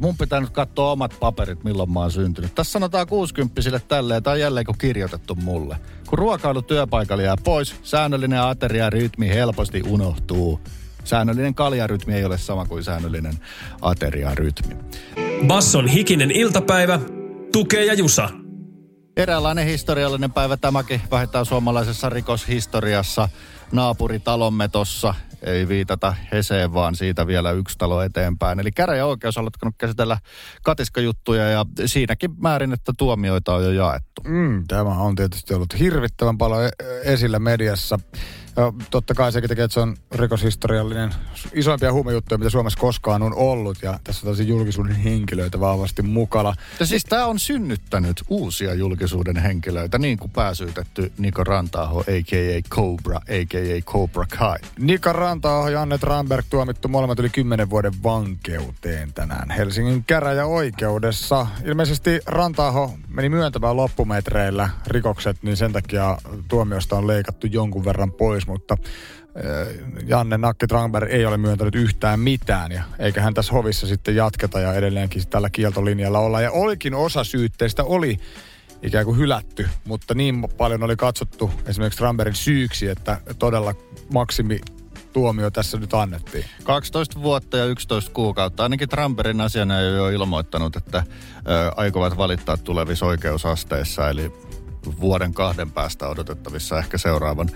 Mun pitää nyt katsoa omat paperit, milloin mä oon syntynyt. Tässä sanotaan 60 tälleen, tai jälleen kun kirjoitettu mulle. Kun ruokailu työpaikalla jää pois, säännöllinen ateriarytmi helposti unohtuu. Säännöllinen kaljarytmi ei ole sama kuin säännöllinen ateriarytmi. Basson hikinen iltapäivä, tukee ja jusa. Eräänlainen historiallinen päivä tämäkin vähintään suomalaisessa rikoshistoriassa. Naapuritalomme tossa, ei viitata Heseen, vaan siitä vielä yksi talo eteenpäin. Eli käräjäoikeus on alkanut käsitellä katiskajuttuja ja siinäkin määrin, että tuomioita on jo jaettu. Mm, tämä on tietysti ollut hirvittävän paljon e- esillä mediassa. Ja totta kai sekin tekee, että se on rikoshistoriallinen isoimpia huumejuttuja, mitä Suomessa koskaan on ollut. Ja tässä on tällaisia julkisuuden henkilöitä vahvasti mukana. Ja siis tämä on synnyttänyt uusia julkisuuden henkilöitä, niin kuin pääsyytetty Niko Rantaho, a.k.a. Cobra, a.k.a. Cobra Kai. Nika Rantaoho ja Anne Ramberg tuomittu molemmat yli 10 vuoden vankeuteen tänään Helsingin käräjäoikeudessa. Ilmeisesti Rantaho meni myöntämään loppumetreillä rikokset, niin sen takia tuomiosta on leikattu jonkun verran pois, mutta eh, Janne Nakki Tranberg ei ole myöntänyt yhtään mitään, ja eikä hän tässä hovissa sitten jatketa ja edelleenkin tällä kieltolinjalla olla. Ja olikin osa syytteistä, oli ikään kuin hylätty, mutta niin paljon oli katsottu esimerkiksi Tranbergin syyksi, että todella maksimi tuomio tässä nyt annettiin. 12 vuotta ja 11 kuukautta. Ainakin Trumperin asiana ei ole ilmoittanut, että ö, aikovat valittaa tulevissa oikeusasteissa, eli vuoden kahden päästä odotettavissa ehkä seuraavan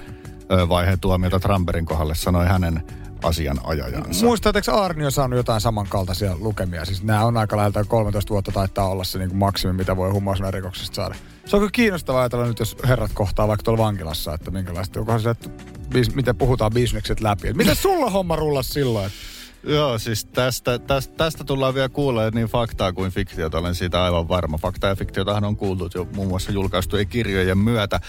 ö, vaiheen tuomiota Trumperin kohdalle, sanoi hänen asianajajansa. Muistatko Arni on saanut jotain samankaltaisia lukemia? Siis nämä on aika läheltä 13 vuotta taitaa olla se niin maksimi, mitä voi huumausainerikoksesta saada. Se on kyllä kiinnostavaa ajatella nyt, jos herrat kohtaa vaikka tuolla vankilassa, että minkälaista, onkohan se, että bis, miten puhutaan bisnekset läpi. Miten sulla homma rullas silloin? Että Joo, siis tästä, tästä, tästä tullaan vielä kuulemaan niin faktaa kuin fiktiota, olen siitä aivan varma. Faktaa ja fiktiotahan on kuultu jo muun muassa julkaistujen kirjojen myötä.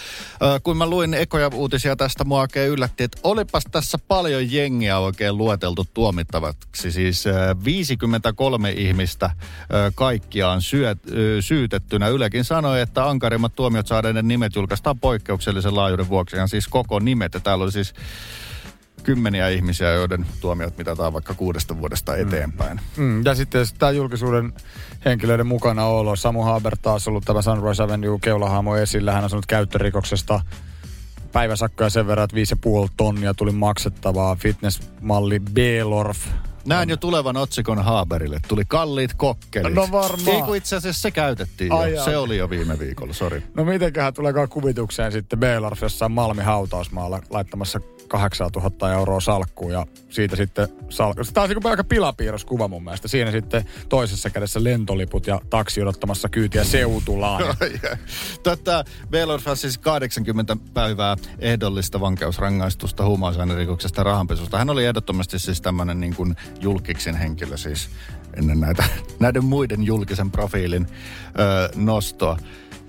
Ö, kun mä luin ekoja uutisia tästä, mua oikein yllätti, että olipas tässä paljon jengiä oikein lueteltu tuomittavaksi. Siis ö, 53 ihmistä ö, kaikkiaan syöt, ö, syytettynä. Ylekin sanoi, että ankarimmat tuomiot saaneiden nimet julkaistaan poikkeuksellisen laajuuden vuoksi. Ihan siis koko nimet. Ja täällä oli siis kymmeniä ihmisiä, joiden tuomiot mitataan vaikka kuudesta vuodesta eteenpäin. Mm, ja sitten tämä julkisuuden henkilöiden mukana olo. Samu Haber taas ollut tämä Sunrise Avenue keulahaamo esillä. Hän on sanonut käyttörikoksesta päiväsakkoja sen verran, että 5,5 tonnia tuli maksettavaa. Fitnessmalli B-Lorf. Näin jo tulevan otsikon Haaberille. Tuli kalliit kokkelit. No varmaan. Ei kun itse asiassa se käytettiin Ai jo. jaa. Se oli jo viime viikolla, sori. No mitenköhän tuleekaan kuvitukseen sitten B-Lorf jossain Malmi hautausmaalla laittamassa 8000 euroa salkkuun ja siitä sitten salkku. Tämä on aika pilapiirroskuva mun mielestä. Siinä sitten toisessa kädessä lentoliput ja taksi odottamassa kyytiä seutulaan. (laughs) Tätä Baylor siis 80 päivää ehdollista vankeusrangaistusta huumausainerikoksesta rahanpesusta. Hän oli ehdottomasti siis tämmöinen niin kuin julkiksin henkilö siis ennen näitä, (laughs) näiden muiden julkisen profiilin ö, nostoa.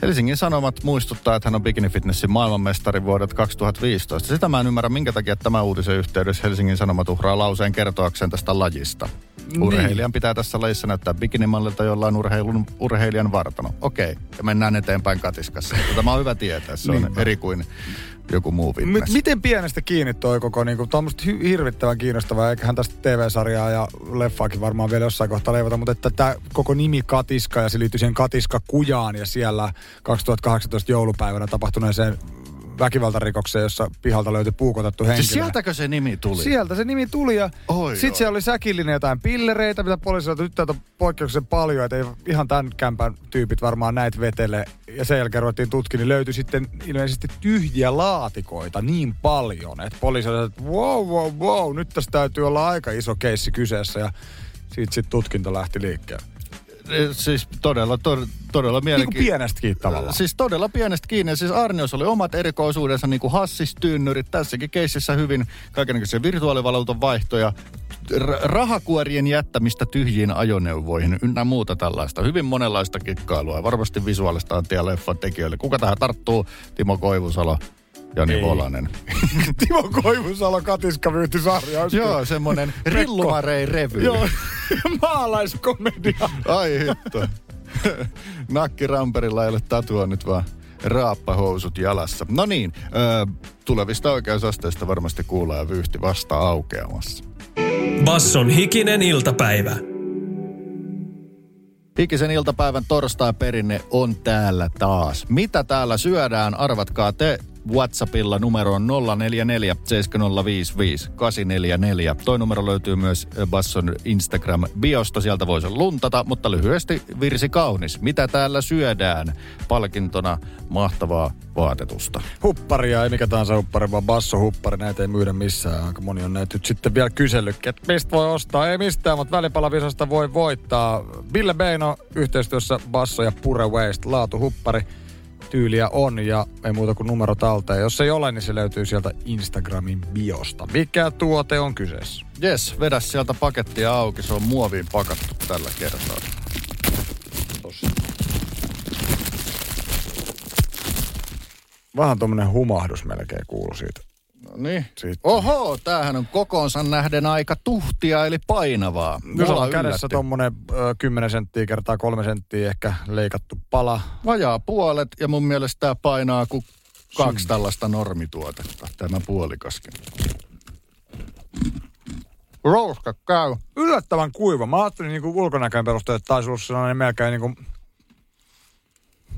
Helsingin Sanomat muistuttaa, että hän on Bikini Fitnessin maailmanmestari vuodet 2015. Sitä mä en ymmärrä, minkä takia tämä uutisen yhteydessä Helsingin Sanomat uhraa lauseen kertoakseen tästä lajista. Niin. Urheilijan pitää tässä lajissa näyttää bikinimallilta, jolla on urheilun, urheilijan vartalo. Okei, ja mennään eteenpäin katiskassa. Tämä on hyvä tietää, se on Niinpä. eri kuin joku muu M- miten pienestä kiinni toi koko, niinku, tää on musta hy- hirvittävän kiinnostavaa, eiköhän tästä TV-sarjaa ja leffaakin varmaan vielä jossain kohtaa leivota, mutta että tämä koko nimi Katiska ja se liittyy siihen Katiska Kujaan ja siellä 2018 joulupäivänä tapahtuneeseen väkivaltarikokseen, jossa pihalta löytyi puukotettu henkilö. Siis sieltäkö se nimi tuli? Sieltä se nimi tuli ja sitten siellä oli säkillinen jotain pillereitä, mitä poliisi sanoi, että nyt täältä poikkeuksellisen paljon, että ei ihan tämän kämpän tyypit varmaan näitä vetele. Ja sen jälkeen ruvettiin tutkimaan, niin löytyi sitten ilmeisesti tyhjiä laatikoita niin paljon, että poliisi oli, että wow, wow, wow, nyt tässä täytyy olla aika iso keissi kyseessä ja siitä sitten tutkinta lähti liikkeelle. Eh, Siis todella, todella, todella Niin kuin mielenkiintoista. pienestäkin tavallaan. Siis todella pienestä kiinni. Siis Arnios oli omat erikoisuudensa, niin kuin hassistynnyrit, tässäkin keississä hyvin kaikenlaisia virtuaalivaluutan vaihtoja, rahakuorien jättämistä tyhjiin ajoneuvoihin ynnä muuta tällaista. Hyvin monenlaista kikkailua. Varmasti visuaalista antia leffan tekijöille. Kuka tähän tarttuu? Timo Koivusalo, Jani Ei. Volanen. (laughs) Timo Koivusalo katiska myyty sarja. Joo, semmonen Rillumarei revy. Joo, (laughs) maalaiskomedia. Ai hitto. Nakki Ramperilla ei ole tatua nyt vaan raappahousut jalassa. No niin, öö, tulevista oikeusasteista varmasti kuulee ja vyyhti vasta aukeamassa. Basson hikinen iltapäivä. Ikisen iltapäivän torstai perinne on täällä taas. Mitä täällä syödään, arvatkaa te WhatsAppilla numeroon 044 7055 844. Toi numero löytyy myös Basson Instagram-biosta, sieltä voisi luntata, mutta lyhyesti virsi kaunis. Mitä täällä syödään? Palkintona mahtavaa vaatetusta. Hupparia, ei mikä tahansa huppari, vaan bassohuppari. Näitä ei myydä missään. Aika moni on näitä sitten vielä kysellytkin, että mistä voi ostaa. Ei mistään, mutta välipalavisasta voi voittaa. Ville Beino yhteistyössä Basso ja Pure Waste. Laatu huppari tyyliä on ja ei muuta kuin numero talteen. Jos ei ole, niin se löytyy sieltä Instagramin biosta. Mikä tuote on kyseessä? Jes, vedä sieltä pakettia auki. Se on muoviin pakattu tällä kertaa. Vähän tommonen humahdus melkein kuuluu siitä. No niin. Siitä. Oho, tämähän on kokoonsa nähden aika tuhtia eli painavaa. Jos Mua on kädessä ö, 10 senttiä kertaa 3 senttiä ehkä leikattu pala. Vajaa puolet ja mun mielestä tämä painaa kuin kaksi tällaista normituotetta, tämä puolikaskin. Rouska käy. Yllättävän kuiva. Mä ajattelin niinku ulkonäköön perusteella, että taisi olla sellainen melkein niinku...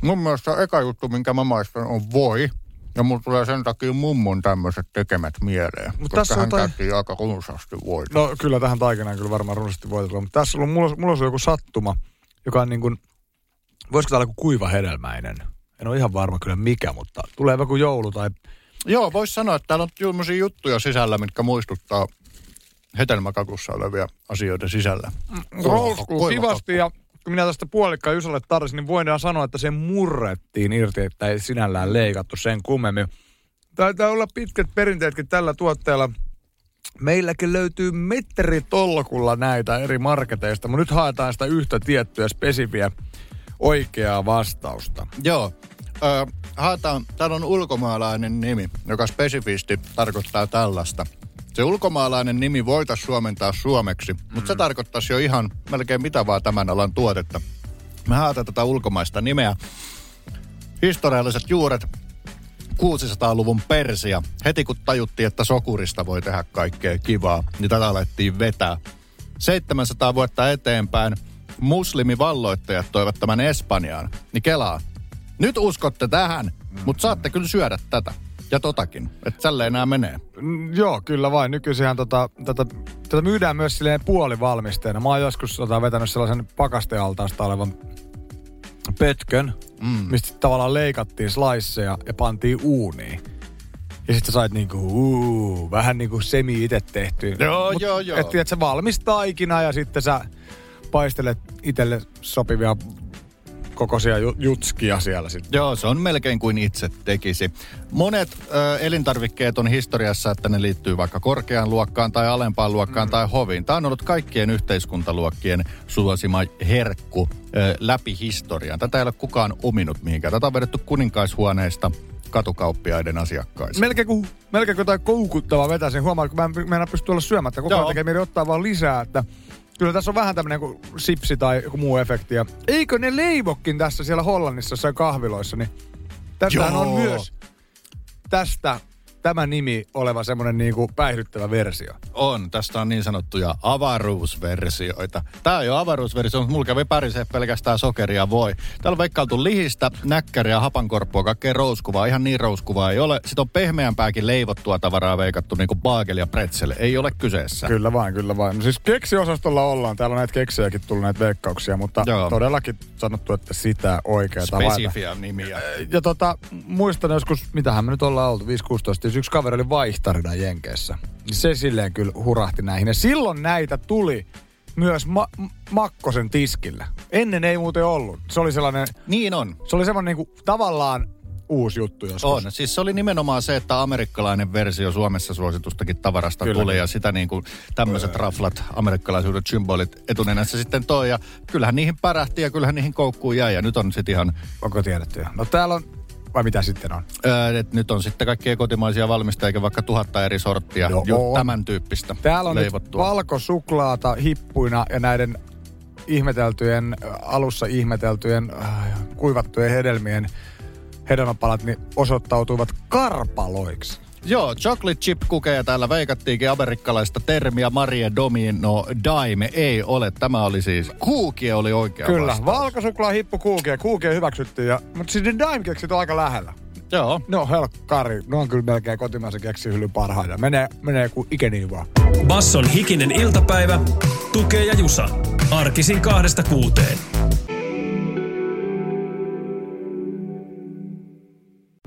Mun mielestä eka juttu, minkä mä maistan, on voi. Ja mulla tulee sen takia mummon tämmöiset tekemät mieleen. Mut koska tässä on hän toi- käytti aika runsaasti voita. No kyllä tähän taikinaan kyllä varmaan runsaasti voitella. Mutta tässä on mulla, mulla on joku sattuma, joka on niin kuin, voisiko tää olla joku kuiva hedelmäinen? En ole ihan varma kyllä mikä, mutta tulee joku joulu tai... Joo, voisi sanoa, että täällä on semmoisia juttuja sisällä, mitkä muistuttaa hedelmäkakussa olevia asioita sisällä. Rouskuu Kuiva kivasti ja kun minä tästä puolikkaan Jusalle tarvitsin, niin voidaan sanoa, että se murrettiin irti, että ei sinällään leikattu sen kummemmin. Taitaa olla pitkät perinteetkin tällä tuotteella. Meilläkin löytyy metritolkulla näitä eri marketeista, mutta nyt haetaan sitä yhtä tiettyä spesifiä oikeaa vastausta. Joo. Ö, haetaan, täällä on ulkomaalainen nimi, joka spesifisti tarkoittaa tällaista. Se ulkomaalainen nimi voitaisiin suomentaa suomeksi, mm. mutta se tarkoittaisi jo ihan melkein mitä vaan tämän alan tuotetta. Me haetaan tätä ulkomaista nimeä. Historialliset juuret 600-luvun Persia. Heti kun tajuttiin, että sokurista voi tehdä kaikkea kivaa, niin tätä alettiin vetää. 700 vuotta eteenpäin muslimivalloittajat toivat tämän Espanjaan. Niin kelaa. Nyt uskotte tähän, mutta saatte kyllä syödä tätä. Ja totakin. Että tälleen nämä menee. Mm, joo, kyllä vain. Nykyisinhän tota, tätä, tätä myydään myös silleen puolivalmisteena. Mä oon joskus tota, vetänyt sellaisen pakastealtaasta olevan pötkön, mm. mistä tavallaan leikattiin sliceja ja pantiin uuniin. Ja sitten sä sait niinku, uu, vähän niinku semi itse tehty. Joo, joo, joo. Et, et sä valmis taikina ja sitten sä paistelet itselle sopivia kokoisia ju- jutskia siellä sitten. Joo, se on melkein kuin itse tekisi. Monet ö, elintarvikkeet on historiassa, että ne liittyy vaikka korkeaan luokkaan tai alempaan luokkaan mm. tai hoviin. Tämä on ollut kaikkien yhteiskuntaluokkien suosima herkku ö, läpi historian. Tätä ei ole kukaan ominut mihinkään. Tätä on vedetty kuninkaishuoneista katukauppiaiden asiakkaisiin. Melkein kuin, melkein kuin jotain koukuttavaa vetäisin. Huomaan, kun mä en, mä en pysty olla syömättä. Koko ajan tekee ottaa vaan lisää, että kyllä tässä on vähän tämmöinen kuin sipsi tai joku muu efekti. Ja eikö ne leivokin tässä siellä Hollannissa jossain kahviloissa, niin tässähän Joo. on myös tästä tämä nimi oleva semmoinen niinku päihdyttävä versio? On. Tästä on niin sanottuja avaruusversioita. Tää on jo avaruusversio, mutta mulla kävi pärisee pelkästään sokeria voi. Täällä on veikkailtu lihistä, näkkäriä, hapankorppua, kaikkea rouskuvaa. Ihan niin rouskuvaa ei ole. Sitten on pehmeämpääkin leivottua tavaraa veikattu, niin kuin baagel ja pretzel. Ei ole kyseessä. Kyllä vain, kyllä vain. No siis keksiosastolla ollaan. Täällä on näitä keksejäkin tullut näitä veikkauksia, mutta Joo. todellakin sanottu, että sitä vailla. Spesifiä nimiä. Ja tota, muistan joskus, mitähän me nyt ollaan oltu, 5-16, jos yksi kaveri oli vaihtarina Jenkeissä. Se silleen kyllä hurahti näihin. Ja silloin näitä tuli myös ma- Makkosen tiskillä. Ennen ei muuten ollut. Se oli sellainen, Niin on. se oli semmoinen niinku tavallaan uusi juttu joskus. On. Siis se oli nimenomaan se, että amerikkalainen versio Suomessa suositustakin tavarasta Kyllä. Tuli ja sitä niin kuin tämmöiset raflat, amerikkalaisuuden symbolit etunenässä sitten toi ja kyllähän niihin pärähti ja kyllähän niihin koukkuun jäi ja nyt on sitten ihan, Onko tiedetty jo? No täällä on, vai mitä sitten on? ää, et nyt on sitten kaikkia kotimaisia valmistajia eikä vaikka tuhatta eri sorttia, ju, on. tämän tyyppistä Täällä on leivottua. nyt valkosuklaata hippuina ja näiden ihmeteltyjen, alussa ihmeteltyjen äh, kuivattujen hedelmien hedelmäpalat niin osoittautuivat karpaloiksi. Joo, chocolate chip kukeja täällä veikattiinkin amerikkalaista termiä Marie Domino Daime ei ole. Tämä oli siis, kuukie oli oikea Kyllä, vastaus. valkosuklaa, hippu, kuukia. Kuukia hyväksyttiin, ja, mutta siis ne dime-keksit on aika lähellä. Joo. Ne on helkkari. Ne on kyllä melkein kotimaisen keksihyllyn parhaita. Menee, menee kuin ikeniin vaan. Basson hikinen iltapäivä, tukee ja jusa. Arkisin kahdesta kuuteen.